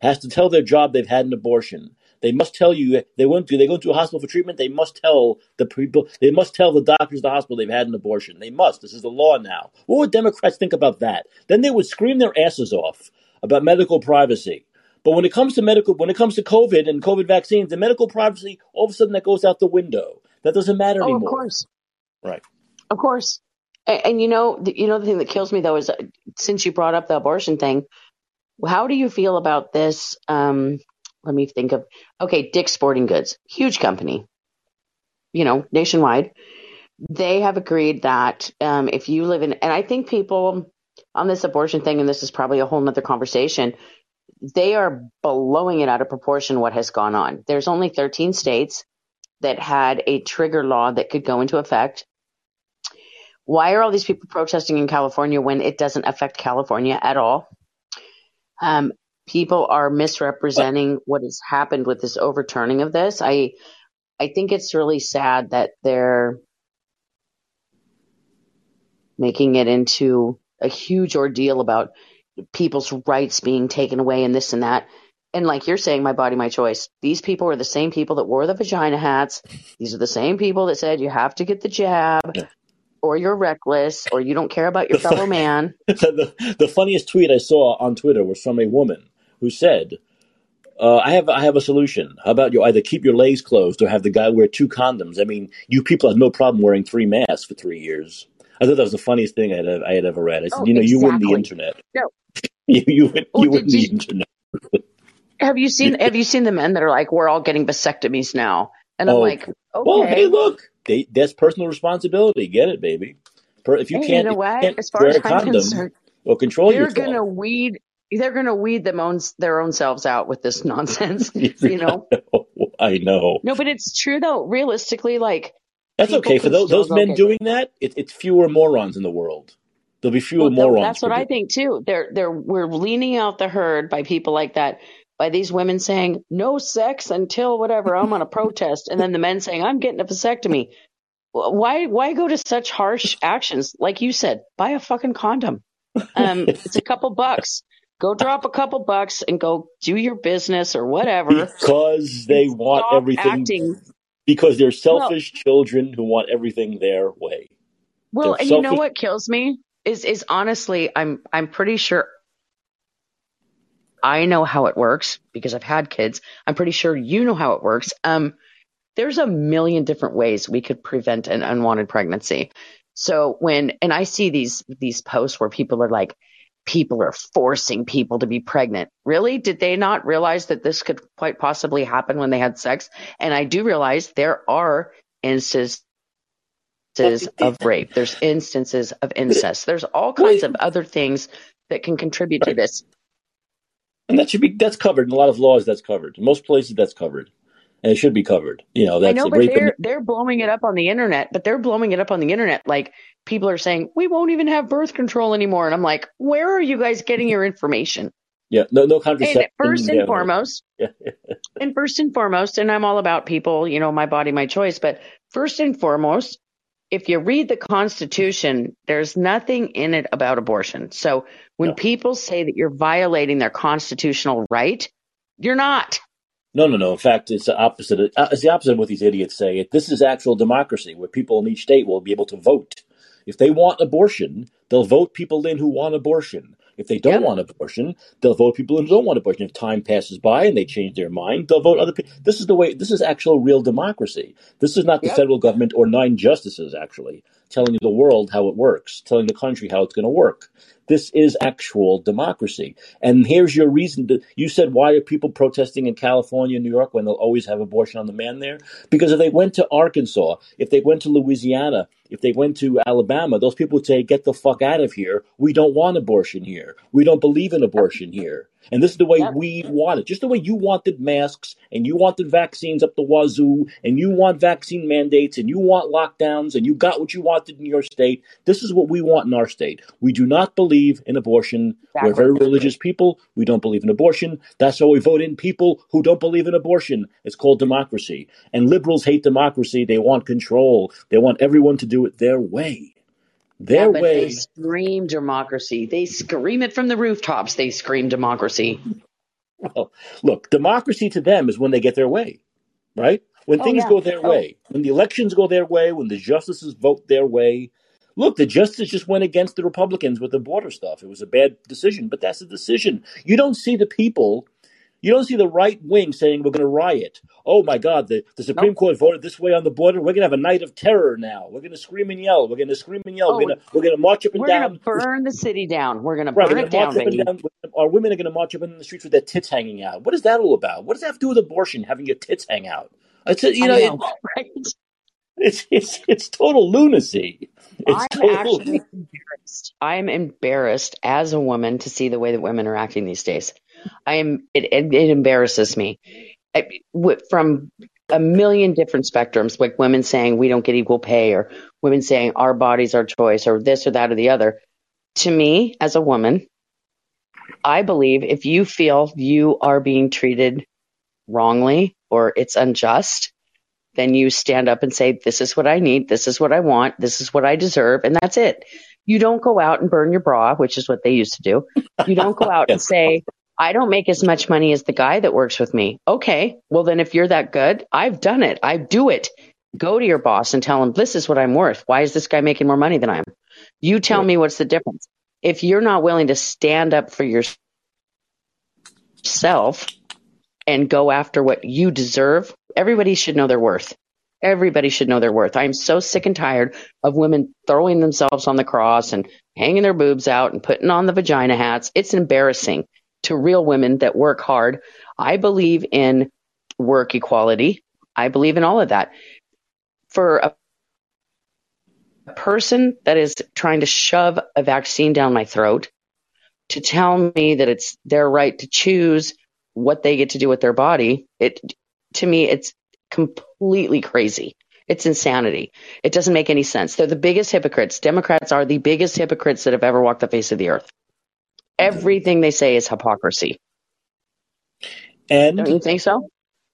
has to tell their job they've had an abortion. They must tell you they went to they go to a hospital for treatment. They must tell the people. They must tell the doctors at the hospital they've had an abortion. They must. This is the law now. What would Democrats think about that? Then they would scream their asses off about medical privacy. But when it comes to medical, when it comes to COVID and COVID vaccines, the medical privacy, all of a sudden that goes out the window. That doesn't matter oh, anymore. Of course, right? Of course. And, and you know, the, you know, the thing that kills me though is uh, since you brought up the abortion thing, how do you feel about this? Um, let me think of, okay, Dick's Sporting Goods, huge company, you know, nationwide. They have agreed that um, if you live in, and I think people on this abortion thing, and this is probably a whole nother conversation, they are blowing it out of proportion what has gone on. There's only 13 states that had a trigger law that could go into effect. Why are all these people protesting in California when it doesn't affect California at all? Um, people are misrepresenting what has happened with this overturning of this. I I think it's really sad that they're making it into a huge ordeal about people's rights being taken away and this and that. And like you're saying, my body, my choice. These people are the same people that wore the vagina hats. These are the same people that said you have to get the jab, or you're reckless, or you don't care about your fellow man. the, the funniest tweet I saw on Twitter was from a woman who said, uh, I have I have a solution. How about you either keep your legs closed or have the guy wear two condoms? I mean, you people have no problem wearing three masks for three years. I thought that was the funniest thing I had, I had ever read. I said, Oh, you know, you win the internet. No. You you win, Oh, you win the you- internet. Have you seen Have you seen the men that are like, we're all getting vasectomies now? And I'm Oh, like, okay. Well, hey, look, they, that's personal responsibility. Get it, baby. Per, if you Hey, can't, you know what? can't As far wear as a I'm condom, concerned, well, control they're yourself. gonna weed. They're gonna weed them own their own selves out with this nonsense. you know. I know. No, but it's true though. Realistically, like That's okay for those, those men doing that. It, it's fewer morons in the world. There'll be fewer well, morons. that's what I think too. They're they're we're leaning out the herd by people like that. By these women saying no sex until whatever I'm on a protest, and then the men saying I'm getting a vasectomy. Why why go to such harsh actions? Like you said, buy a fucking condom. Um, it's a couple bucks. Go drop a couple bucks and go do your business or whatever. because they want Stop everything. acting. Because they're selfish children who want everything their way. Well, They're and you know what kills me is is honestly, I'm I'm pretty sure I know how it works because I've had kids. I'm pretty sure you know how it works. Um, there's a million different ways we could prevent an unwanted pregnancy. So when and I see these these posts where people are like, people are forcing people to be pregnant. Really? Did they not realize that this could quite possibly happen when they had sex? And I do realize there are instances of rape. There's instances of incest. There's all kinds of other things that can contribute to this. And that should be that's covered in a lot of laws. That's covered in most places. That's covered, and it should be covered. You know, that's I know, but rape. and- they're they're blowing it up on the internet. But they're blowing it up on the internet like people are saying we won't even have birth control anymore. And I'm like, where are you guys getting your information? yeah, no, no And first and yeah, foremost, Yeah. and first and foremost, and I'm all about people, you know, my body, my choice. But first and foremost, if you read the Constitution, there's nothing in it about abortion. So when No. people say that you're violating their constitutional right, you're not. No, no, no. In fact, it's the opposite. Uh, It's the opposite of what these idiots say. This is actual democracy, where people in each state will be able to vote. If they want abortion, they'll vote people in who want abortion. If they don't Yep. want abortion, they'll vote people in who don't want abortion. If time passes by and they change their mind, they'll vote other people. This is the way. This is actual real democracy. This is not the Yep. federal government or nine justices actually telling the world how it works, telling the country how it's going to work. This is actual democracy. And here's your reason to, you said, why are people protesting in California New York when they'll always have abortion on demand there? Because if they went to Arkansas, if they went to Louisiana, if they went to Alabama, those people would say, get the fuck out of here. We don't want abortion here. We don't believe in abortion here. And this is the way Yep. we want it. Just the way you wanted masks and you wanted vaccines up the wazoo and you want vaccine mandates and you want lockdowns and you got what you wanted in your state. This is what we want in our state. We do not believe in abortion. We're very religious people. We don't believe in abortion. That's why we vote in people who don't believe in abortion. It's called democracy. And liberals hate democracy. They want control. They want everyone to do it their way. Their Yeah, way. they scream democracy. They scream it from the rooftops. They scream democracy. Well, look, democracy to them is when they get their way, right? When Oh, things yeah. go their Oh. way, when the elections go their way, when the justices vote their way. Look, the justice just went against the Republicans with the border stuff. It was a bad decision, but that's a decision. You don't see the people, you don't see the right wing saying we're going to riot. oh my God, the, the Supreme Nope. Court voted this way on the border. We're gonna have a night of terror now. We're gonna scream and yell. We're gonna scream and yell. Oh, We're gonna we're gonna march up and down. we're gonna burn the city down. We're gonna Right, burn it march down, up and baby. down. Our women are gonna march up and down the streets with their tits hanging out. What is that all about? What does that have to do with abortion? Having your tits hang out? It's you know, know, it, right? it's it's it's total lunacy. It's I'm total. actually embarrassed. I'm embarrassed as a woman to see the way that women are acting these days. I am. It it, it embarrasses me. I, from a million different spectrums, like women saying we don't get equal pay, or women saying our bodies our choice, or this or that or the other. To me, as a woman, I believe if you feel you are being treated wrongly or it's unjust, then you stand up and say, This is what I need, this is what I want, this is what I deserve, and that's it. You don't go out and burn your bra, which is what they used to do. You don't go out and say, I don't make as much money as the guy that works with me. Okay, well, then if you're that good, I've done it. I do it. Go to your boss and tell him, This is what I'm worth. Why is this guy making more money than I am? You tell me what's the difference. If you're not willing to stand up for yourself and go after what you deserve, everybody should know their worth. Everybody should know their worth. I'm so sick and tired of women throwing themselves on the cross and hanging their boobs out and putting on the vagina hats. It's embarrassing to real women that work hard. I believe in work equality. I believe in all of that. For a person that is trying to shove a vaccine down my throat to tell me that it's their right to choose what they get to do with their body, it to me it's completely crazy. It's insanity. It doesn't make any sense. They're the biggest hypocrites. Democrats are the biggest hypocrites that have ever walked the face of the earth. Everything they say is hypocrisy. And Don't you think so?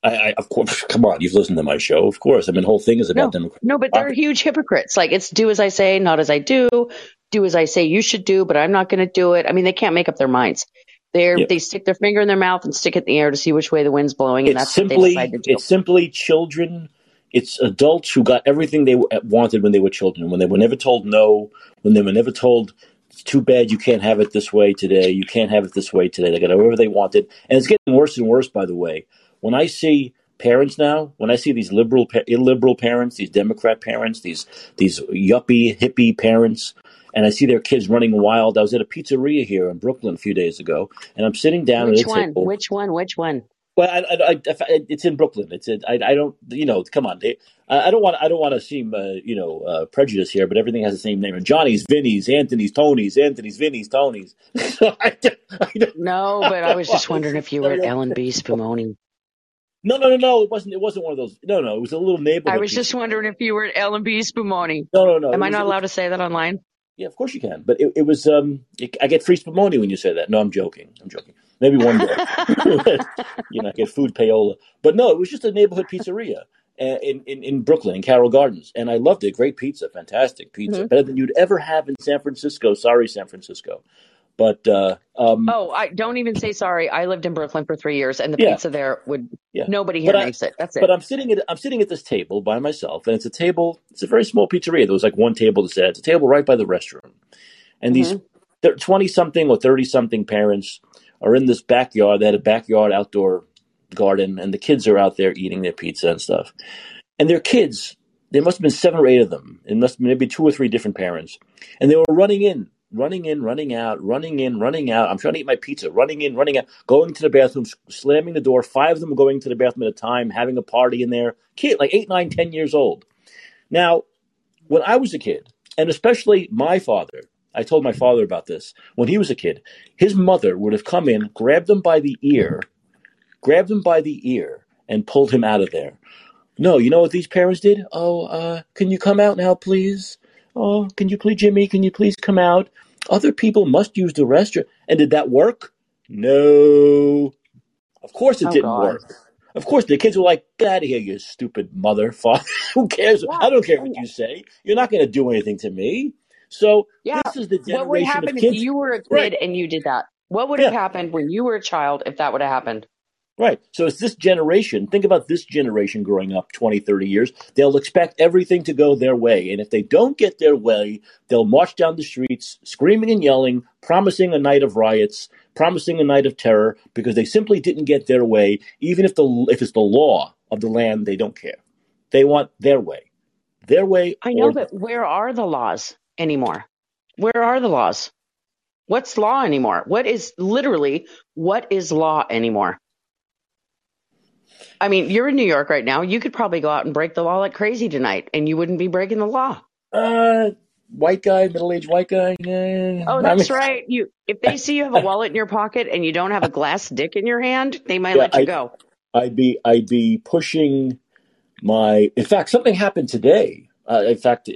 I, I, of course, come on, you've listened to my show, of course. I mean, the whole thing is about No, Democrats. no, but they're huge hypocrites. Like it's do as I say, not as I do. Do as I say you should do, but I'm not going to do it. I mean, they can't make up their minds. They're Yeah. they stick their finger in their mouth and stick it in the air to see which way the wind's blowing, and It's that's what they simply to do. it's simply children. It's adults who got everything they wanted when they were children. When they were never told no. When they were never told it's too bad you can't have it this way today. You can't have it this way today. They got whatever they wanted, and it's getting worse and worse. By the way, when I see parents now, when I see these liberal, illiberal parents, these Democrat parents, these these yuppie hippie parents, and I see their kids running wild. I was at a pizzeria here in Brooklyn a few days ago, and I'm sitting down Which at a one? table. Which one? Which one? Well, I, I, I, it's in Brooklyn. It's in, I, I don't, you know, come on. They, I don't want, I don't want to seem, uh, you know, uh, prejudiced here, but everything has the same name. And Johnny's, Vinny's, Anthony's, Tony's, Anthony's, Vinny's, Tony's. so don't- don't, No, but I was just wondering if you were at L&B Spumoni. no, no, no, no. It wasn't. It wasn't one of those. No, no. It was a little neighborhood. I was just wondering if you were at L&B Spumoni. No, no, no. Am I not allowed to say that online? Yeah, of course you can. But it, it was. Um, it, I get free spumoni when you say that. No, I'm joking. I'm joking. Maybe one day. you know, I get food payola. But no, it was just a neighborhood pizzeria uh, in, in, in Brooklyn, in Carroll Gardens. And I loved it. Great pizza, fantastic pizza. Mhm. Better than you'd ever have in San Francisco. Sorry, San Francisco. But uh, um, Oh, I don't even say sorry. I lived in Brooklyn for three years, and the Yeah. pizza there would Yeah. nobody here But I- makes it. That's it. but I'm sitting at I'm sitting at this table by myself, and it's a table. It's a very small pizzeria. There was like one table to sit. at. It's a table right by the restroom, and these twenty something or thirty something parents are in this backyard. They had a backyard outdoor garden, and the kids are out there eating their pizza and stuff. And their kids, there must have been seven or eight of them. It must have been maybe two or three different parents, and they were running in. Running in, running out, running in, running out. I'm trying to eat my pizza. Running in, running out, going to the bathroom, slamming the door. Five of them going to the bathroom at a time, having a party in there. Kid, like eight, nine, ten years old. Now, when I was a kid, and especially my father, I told my father about this. When he was a kid, his mother would have come in, grabbed him by the ear, grabbed him by the ear, and pulled him out of there. No, you know what these parents did? Oh, uh, can you come out now, please? Oh, can you please, Jimmy, can you please come out? Other people must use the restroom. And did that work? No. Of course it Oh, didn't God. work. Of course, the kids were like, "Get out of here, you stupid mother, father. Who cares? Yeah. I don't care what you say. You're not going to do anything to me." So Yeah. this is the What would generation happen of if kids. you were a kid Right. and you did that? What would have happened when you were a child if that would have happened? Right. So it's this generation. Think about this generation growing up 20, 30 years. They'll expect everything to go their way. And if they don't get their way, they'll march down the streets screaming and yelling, promising a night of riots, promising a night of terror because they simply didn't get their way, even if the if it's the law of the land, they don't care. They want their way. Their way. I know, but where are the laws anymore? Where are the laws? What's law anymore? What is literally what is law anymore? I mean, you're in New York right now. You could probably go out and break the law like crazy tonight, and you wouldn't be breaking the law. Uh, white guy, middle aged white guy. oh, that's I mean, right. You, if they see you have a wallet in your pocket and you don't have a glass dick in your hand, they might yeah, let you I'd, go. I'd be, I'd be pushing my. In fact, something happened today. Uh, in fact,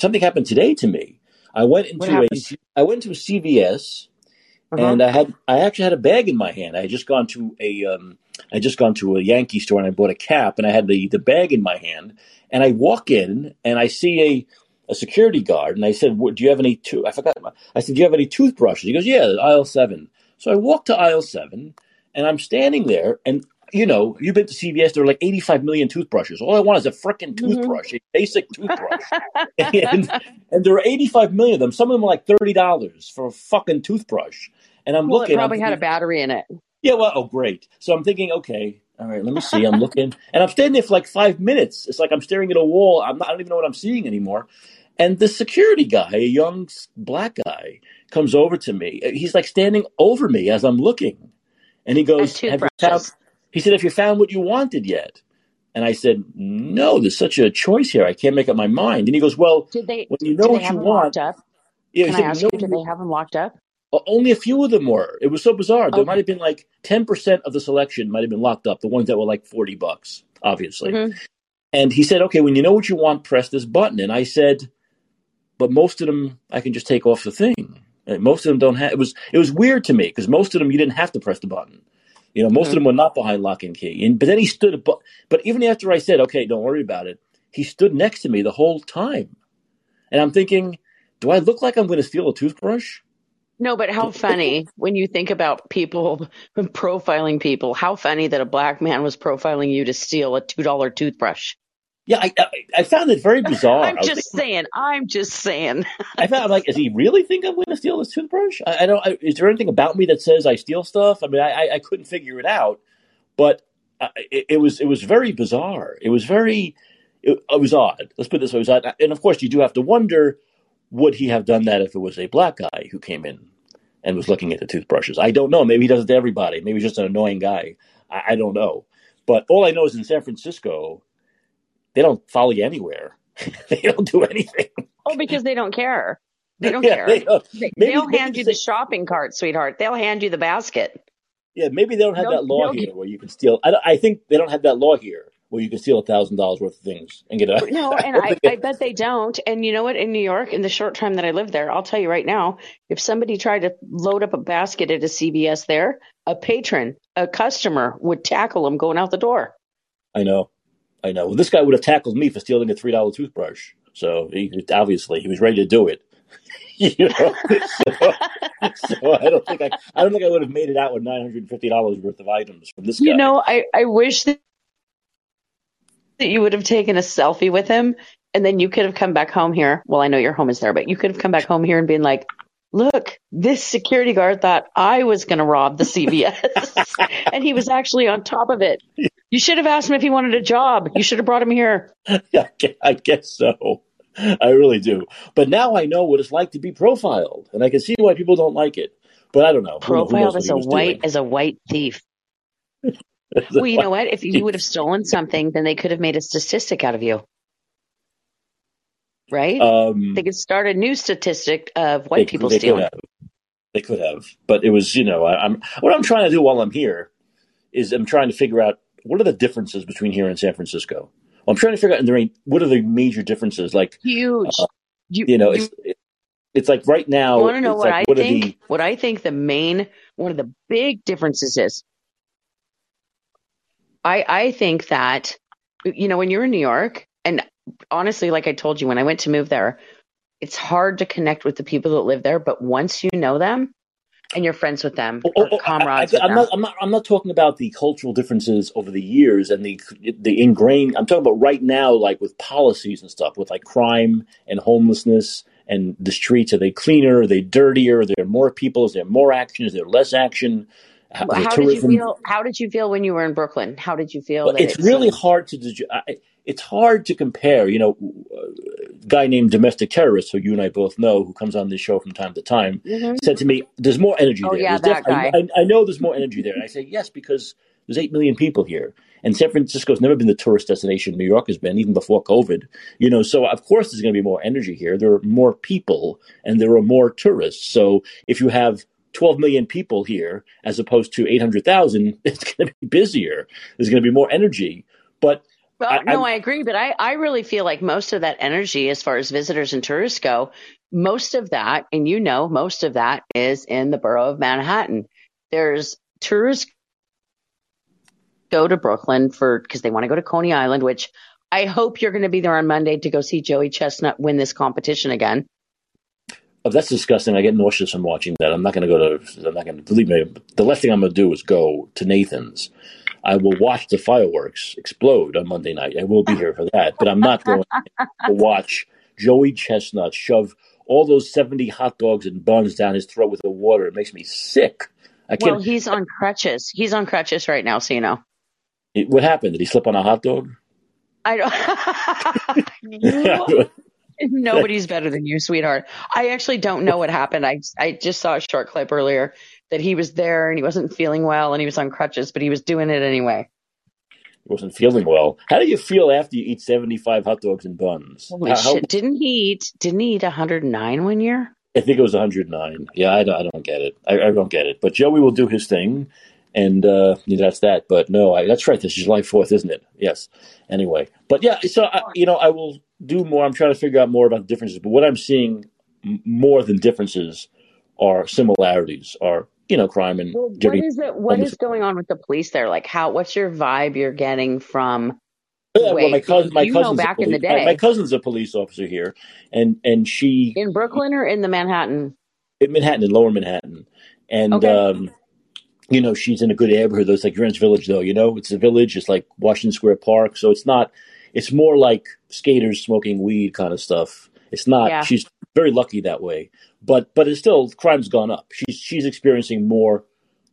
something happened today to me. I went into a, I went to a CVS, uh-huh. and I had, I actually had a bag in my hand. I had just gone to a, um, I just gone to a Yankee store and I bought a cap, and I had the the bag in my hand, and I walk in and I see a a security guard, and I said, "Do you have any?" To-? I forgot. My, I said, "Do you have any toothbrushes?" He goes, "Yeah, aisle seven. So I walk to aisle seven, and I'm standing there, and you know, you've been to CVS. There are like 85 million toothbrushes. All I want is a freaking mm-hmm. toothbrush, mm-hmm. a basic toothbrush, and, and there are 85 million of them. Some of them are like thirty dollars for a fucking toothbrush. And I'm well, looking. It probably thinking, had a battery in it. Yeah. Well, oh, great. So I'm thinking, okay, all right, let me see. I'm looking, and I'm standing there for like five minutes. It's like I'm staring at a wall. I'm not, I don't even know what I'm seeing anymore. And the security guy, a young black guy, comes over to me. He's like standing over me as I'm looking. And he goes, Have you found, he said, Have you found what you wanted yet? And I said, No, there's such a choice here. I can't make up my mind. And he goes, Well, did they, when you know what you want. Up? Yeah, Can I said, ask you, did they have them locked up? Only a few of them were. It was so bizarre. There okay. might have been like 10% of the selection might have been locked up, the ones that were like 40 bucks, obviously. Mm-hmm. And he said, Okay, when you know what you want, press this button. And I said, but most of them I can just take off the thing. Most of them don't have. It was it was weird to me because most of them you didn't have to press the button. You know, most mm-hmm. of them were not behind lock and key. And but then he stood. But but even after I said, okay, don't worry about it, he stood next to me the whole time, and I'm thinking, do I look like I'm going to steal a toothbrush? No, but how funny when you think about people profiling people. How funny that a black man was profiling you to steal a two dollar toothbrush. Yeah, I, I, I found it very bizarre. I'm just thinking, saying. I'm just saying. I found like, does he really think I'm going to steal this toothbrush? I, I don't. I, is there anything about me that says I steal stuff? I mean, I, I couldn't figure it out, but uh, it, it, was it was very bizarre. It was very it, it was odd. Let's put it this way. It was odd. And of course, you do have to wonder: would he have done that if it was a black guy who came in and was looking at the toothbrushes? I don't know. Maybe he does it to everybody. Maybe he's just an annoying guy. I, I don't know. But all I know is in San Francisco they don't follow you anywhere. they don't do anything. Oh, because they don't care. They don't yeah, care. They, don't. They, maybe, will hand you the shopping cart, sweetheart. They'll hand you the basket. Yeah, maybe they don't have they'll, that law here where you can steal. I, I think they don't have that law here where you can steal a thousand dollars worth of things and get a. No, and I, I, bet they don't. And you know what? In New York, in the short time that I lived there, I'll tell you right now, if somebody tried to load up a basket at a CVS there, a patron, a customer would tackle them going out the door. I know. I know. Well, this guy would have tackled me for stealing a three dollar toothbrush. So he, obviously he was ready to do it. you know, so, so, I don't think I, I don't think I would have made it out with nine hundred and fifty dollars worth of items from this guy. You know, I, I wish that you would have taken a selfie with him, and then you could have come back home here. Well, I know your home is there, but you could have come back home here and been like, "Look, this security guard thought I was going to rob the CVS, and he was actually on top of it." You should have asked him if he wanted a job. You should have brought him here. yeah, I guess so. I really do. But now I know what it's like to be profiled, and I can see why people don't like it. But I don't know. Profiled as a white doing. as a white thief. well, you know what? If you would have stolen something, then they could have made a statistic out of you. Right? Um, they could start a new statistic of white they, people they stealing. Could they could have, but it was, you know, I, I'm what I'm trying to do while I'm here is I'm trying to figure out what are the differences between here and San Francisco? Well, I'm trying to figure out, and there ain't, what are the major differences? Like, huge. Uh, you, you, know, you, it's, it's like right now. Want to know what like, I what think? The, what I think the main, one of the big differences is, I, I think that, you know, when you're in New York, and honestly, like I told you, when I went to move there, it's hard to connect with the people that live there, but once you know them, and you're friends with them, oh, oh, oh comrades. I, am not. I'm not. I'm not talking about the cultural differences over the years and the the ingrained. I'm talking about right now, like with policies and stuff, with like crime and homelessness and the streets. Are they cleaner? Are they dirtier? Are there more people? Is there more action? Is there less action? How did you feel? How did you feel when you were in Brooklyn? How did you feel? Well, it's, it's, really hard to. It's hard to compare. You know, a guy named Domestic Terrorist, who you and I both know, who comes on this show from time to time, mm-hmm. said to me, "There's more energy oh, there." Yeah, that guy. I, I, know there's more energy there, and I say yes because there's eight million people here, and San Francisco's never been the tourist destination New York has been, even before COVID. You know, so of course there's going to be more energy here. There are more people, and there are more tourists. So if you have 12 million people here as opposed to 800,000, it's going to be busier. There's going to be more energy. But well, I, no, I, I agree. But I, I really feel like most of that energy, as far as visitors and tourists go, most of that, and you know, most of that is in the borough of Manhattan. There's tourists go to Brooklyn for because they want to go to Coney Island, which I hope you're going to be there on Monday to go see Joey Chestnut win this competition again. Oh, that's disgusting. I get nauseous from watching that. I'm not going to go to. I'm not going to believe me. The last thing I'm going to do is go to Nathan's. I will watch the fireworks explode on Monday night. I will be here for that, but I'm not going to watch Joey Chestnut shove all those 70 hot dogs and buns down his throat with the water. It makes me sick. I can't. Well, he's on crutches. He's on crutches right now, so you know. It, what happened? Did he slip on a hot dog? I don't. Nobody's better than you, sweetheart. I actually don't know what happened. I I just saw a short clip earlier that he was there and he wasn't feeling well and he was on crutches, but he was doing it anyway. He wasn't feeling well. How do you feel after you eat seventy five hot dogs and buns? Holy how, shit! Didn't he eat? Didn't he eat one hundred nine one year? I think it was 109. Yeah, I don't, I don't get it. I, I, don't get it. But Joey will do his thing, and uh, that's that. But no, I, that's right. This is July Fourth, isn't it? Yes. Anyway, but yeah. So I, you know, I will do more. I'm trying to figure out more about the differences. But what I'm seeing more than differences are similarities. Are you know crime and well, what is it? What is going on with the police there? Like, how? What's your vibe you're getting from? Yeah, well, my cousin, my cousin's back police, in the day. My, my, cousin's a police officer here, and and she in Brooklyn or in the Manhattan. In Manhattan, in Lower Manhattan, and okay. um, you know, she's in a good neighborhood. Though. It's like Greenwich Village, though. You know, it's a village. It's like Washington Square Park. So it's not. It's more like skaters smoking weed kind of stuff. It's not. Yeah. She's very lucky that way. But but it's still crime's gone up. She's she's experiencing more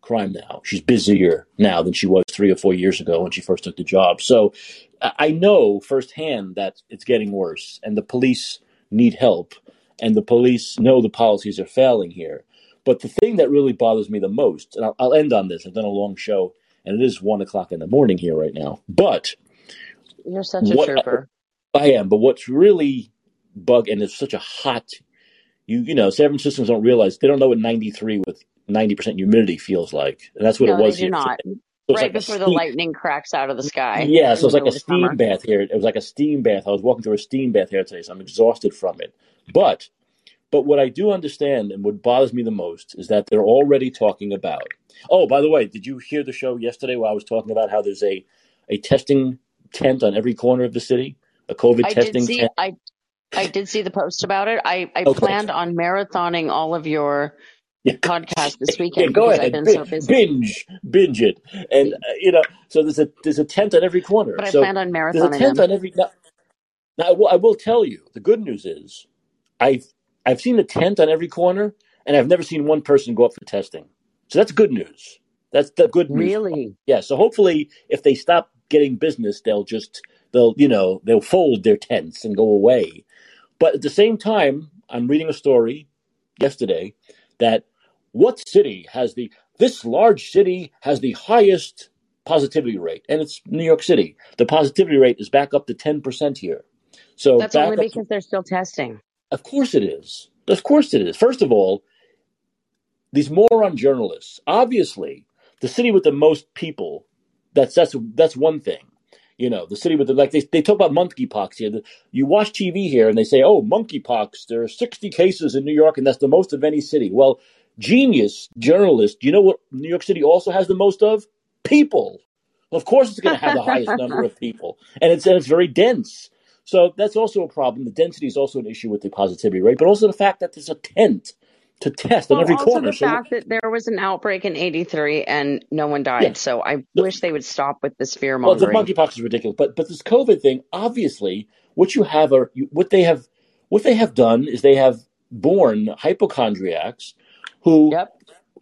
crime now. She's busier now than she was three or four years ago when she first took the job. So I know firsthand that it's getting worse, and the police need help, and the police know the policies are failing here. But the thing that really bothers me the most, and I'll, I'll end on this, I've done a long show, and it is one o'clock in the morning here right now. But you're such a trooper. I, I am. But what's really bug, and it's such a hot, you you know, San Franciscans don't realize they don't know what 93 with 90 percent humidity feels like, and that's what no, it was. They do not. So right like before the lightning cracks out of the sky. Yeah, so it's like a steam summer. bath here. It was like a steam bath. I was walking through a steam bath here today, so I'm exhausted from it. But but what I do understand and what bothers me the most is that they're already talking about. Oh, by the way, did you hear the show yesterday where I was talking about how there's a, a testing tent on every corner of the city? A COVID I testing did see, tent? I, I did see the post about it. I, I okay. planned on marathoning all of your yeah. podcast this weekend. Yeah, go ahead, so binge, binge it, and uh, you know. So there's a there's a tent on every corner. But so I planned on marathoning. There's a tent them. on every. Now, now I, will, I will tell you. The good news is, I've I've seen a tent on every corner, and I've never seen one person go up for testing. So that's good news. That's the good news. Really? Yeah. So hopefully, if they stop getting business, they'll just they'll you know they'll fold their tents and go away. But at the same time, I'm reading a story yesterday that what city has the this large city has the highest positivity rate, and it's New York City. The positivity rate is back up to ten percent here. So that's only because to, they're still testing. Of course it is. Of course it is. First of all, these moron journalists. Obviously, the city with the most people. That's that's that's one thing. You know, the city with the like they they talk about monkeypox here. You watch TV here and they say, "Oh, monkeypox. There are 60 cases in New York, and that's the most of any city." Well, genius journalist. You know what New York City also has the most of? People. Of course, it's going to have the highest number of people, and it's and it's very dense. So that's also a problem. The density is also an issue with the positivity rate, but also the fact that there's a tent to test well, on every also corner. the so fact that there was an outbreak in 83 and no one died. Yeah. So I the, wish they would stop with this fear mongering. Well, the monkeypox is ridiculous, but but this COVID thing, obviously, what you have are what they have what they have done is they have born hypochondriacs who yep.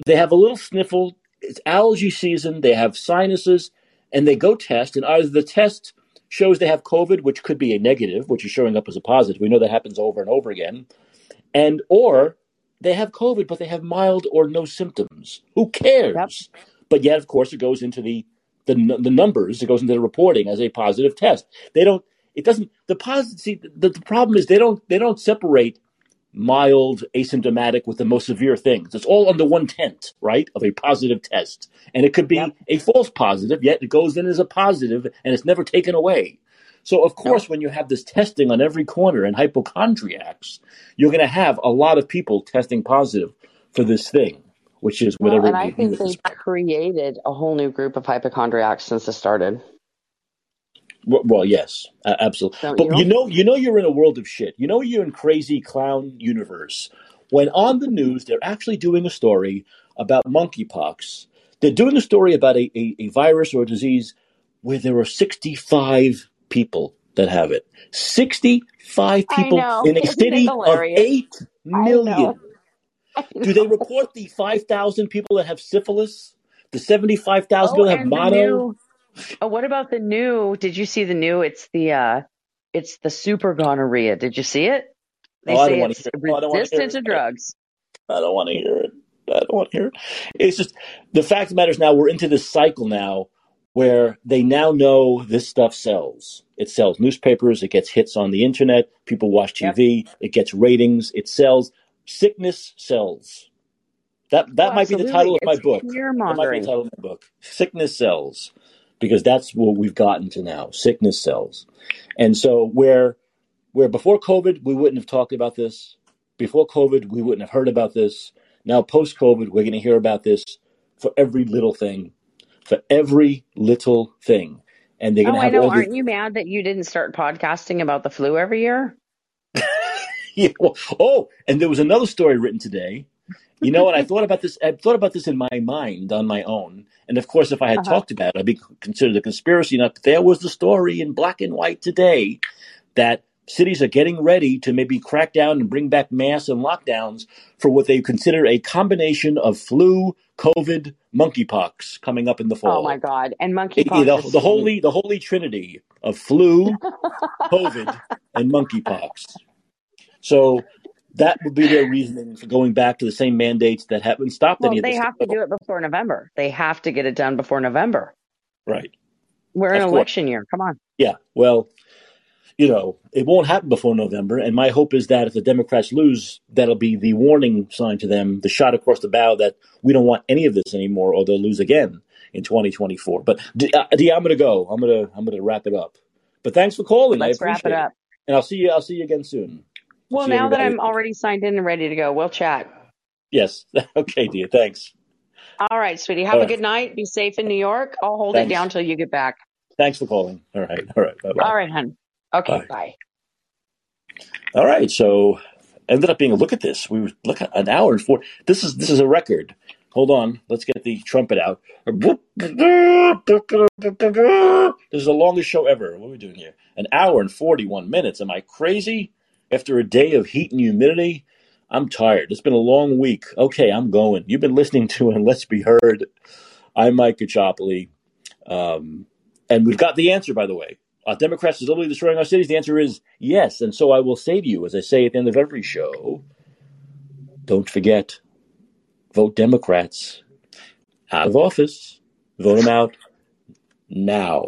they have a little sniffle it's allergy season. They have sinuses, and they go test, and either the test shows they have COVID, which could be a negative, which is showing up as a positive. We know that happens over and over again, and or they have COVID, but they have mild or no symptoms. Who cares? Yep. But yet, of course, it goes into the the, the numbers. It goes into the reporting as a positive test. They don't. It doesn't. The positive. See, the, the problem is they don't. They don't separate mild, asymptomatic with the most severe things. It's all under one tent, right, of a positive test. And it could be yep. a false positive, yet it goes in as a positive and it's never taken away. So, of course, when you have this testing on every corner and hypochondriacs, you're going to have a lot of people testing positive for this thing, which is whatever. Well, and I think they've created a whole new group of hypochondriacs since it started. Well, well yes, uh, absolutely. Don't but you? you know, you know, you're in a world of shit. You know, you're in crazy clown universe when on the news they're actually doing a story about monkeypox. They're doing a story about a, a, a virus or a disease where there are 65 people that have it. 65 people in a Isn't city of 8 million. Do they report the 5,000 people that have syphilis? The 75,000 oh, people that have mono? Oh, what about the new? Did you see the new? It's the uh it's the super gonorrhea. Did you see it? They oh, say it's resistant to drugs. I don't want to hear it. I don't want to hear it. It's just the fact of the matter is now we're into this cycle now where they now know this stuff sells. It sells newspapers, it gets hits on the internet, people watch TV, yep. it gets ratings, it sells. Sickness sells. That that oh, might be the title of my book. That might be the title of my book. Sickness sells. Because that's what we've gotten to now. Sickness sells. And so where where before COVID we wouldn't have talked about this. Before COVID we wouldn't have heard about this. Now post COVID we're gonna hear about this for every little thing for every little thing. And they're going to oh, have I know. Aren't you mad that you didn't start podcasting about the flu every year? yeah. Well, oh, and there was another story written today. You know, and I thought about this. I thought about this in my mind on my own. And of course, if I had uh-huh. talked about it, I'd be considered a conspiracy nut. But there was the story in black and white today that cities are getting ready to maybe crack down and bring back masks and lockdowns for what they consider a combination of flu, COVID, monkeypox coming up in the oh, fall. Oh my God! And monkeypox. The, the holy, the holy trinity of flu, COVID, and monkeypox. So that would be their reasoning for going back to the same mandates that haven't stopped well, any of this. They have to do it before November. They have to get it done before November. Right. We're in election year. Come on. Yeah. Well, you know, it won't happen before November. And my hope is that if the Democrats lose, that'll be the warning sign to them, the shot across the bow that we don't want any of this anymore, or they'll lose again in 2024. But uh, D, I'm going to go. I'm going to I'm going to wrap it up. But thanks for calling. Let's wrap it up. It. And I'll see you. I'll see you again soon. Well, now that I'm already signed in and ready to go, we'll chat. Yes. okay, dear. Thanks. All right, sweetie. Have All a right. good night. Be safe in New York. I'll hold thanks. it down till you get back. Thanks for calling. All right. All right. Bye-bye. All right, hon. Okay, bye. bye. All right, so ended up being a look at this. We were look at an hour and four. This is this is a record. Hold on, let's get the trumpet out. This is the longest show ever. What are we doing here? An hour and forty-one minutes. Am I crazy? After a day of heat and humidity, I'm tired. It's been a long week. Okay, I'm going. You've been listening to and Let's Be Heard. I'm Mike Caccioppoli. Um, and we've got the answer, by the way. Are Democrats deliberately destroying our cities? The answer is yes. And so I will say to you, as I say at the end of every show, don't forget, vote Democrats out of office. Vote them out now.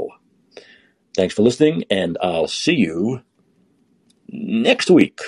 Thanks for listening, and I'll see you next week.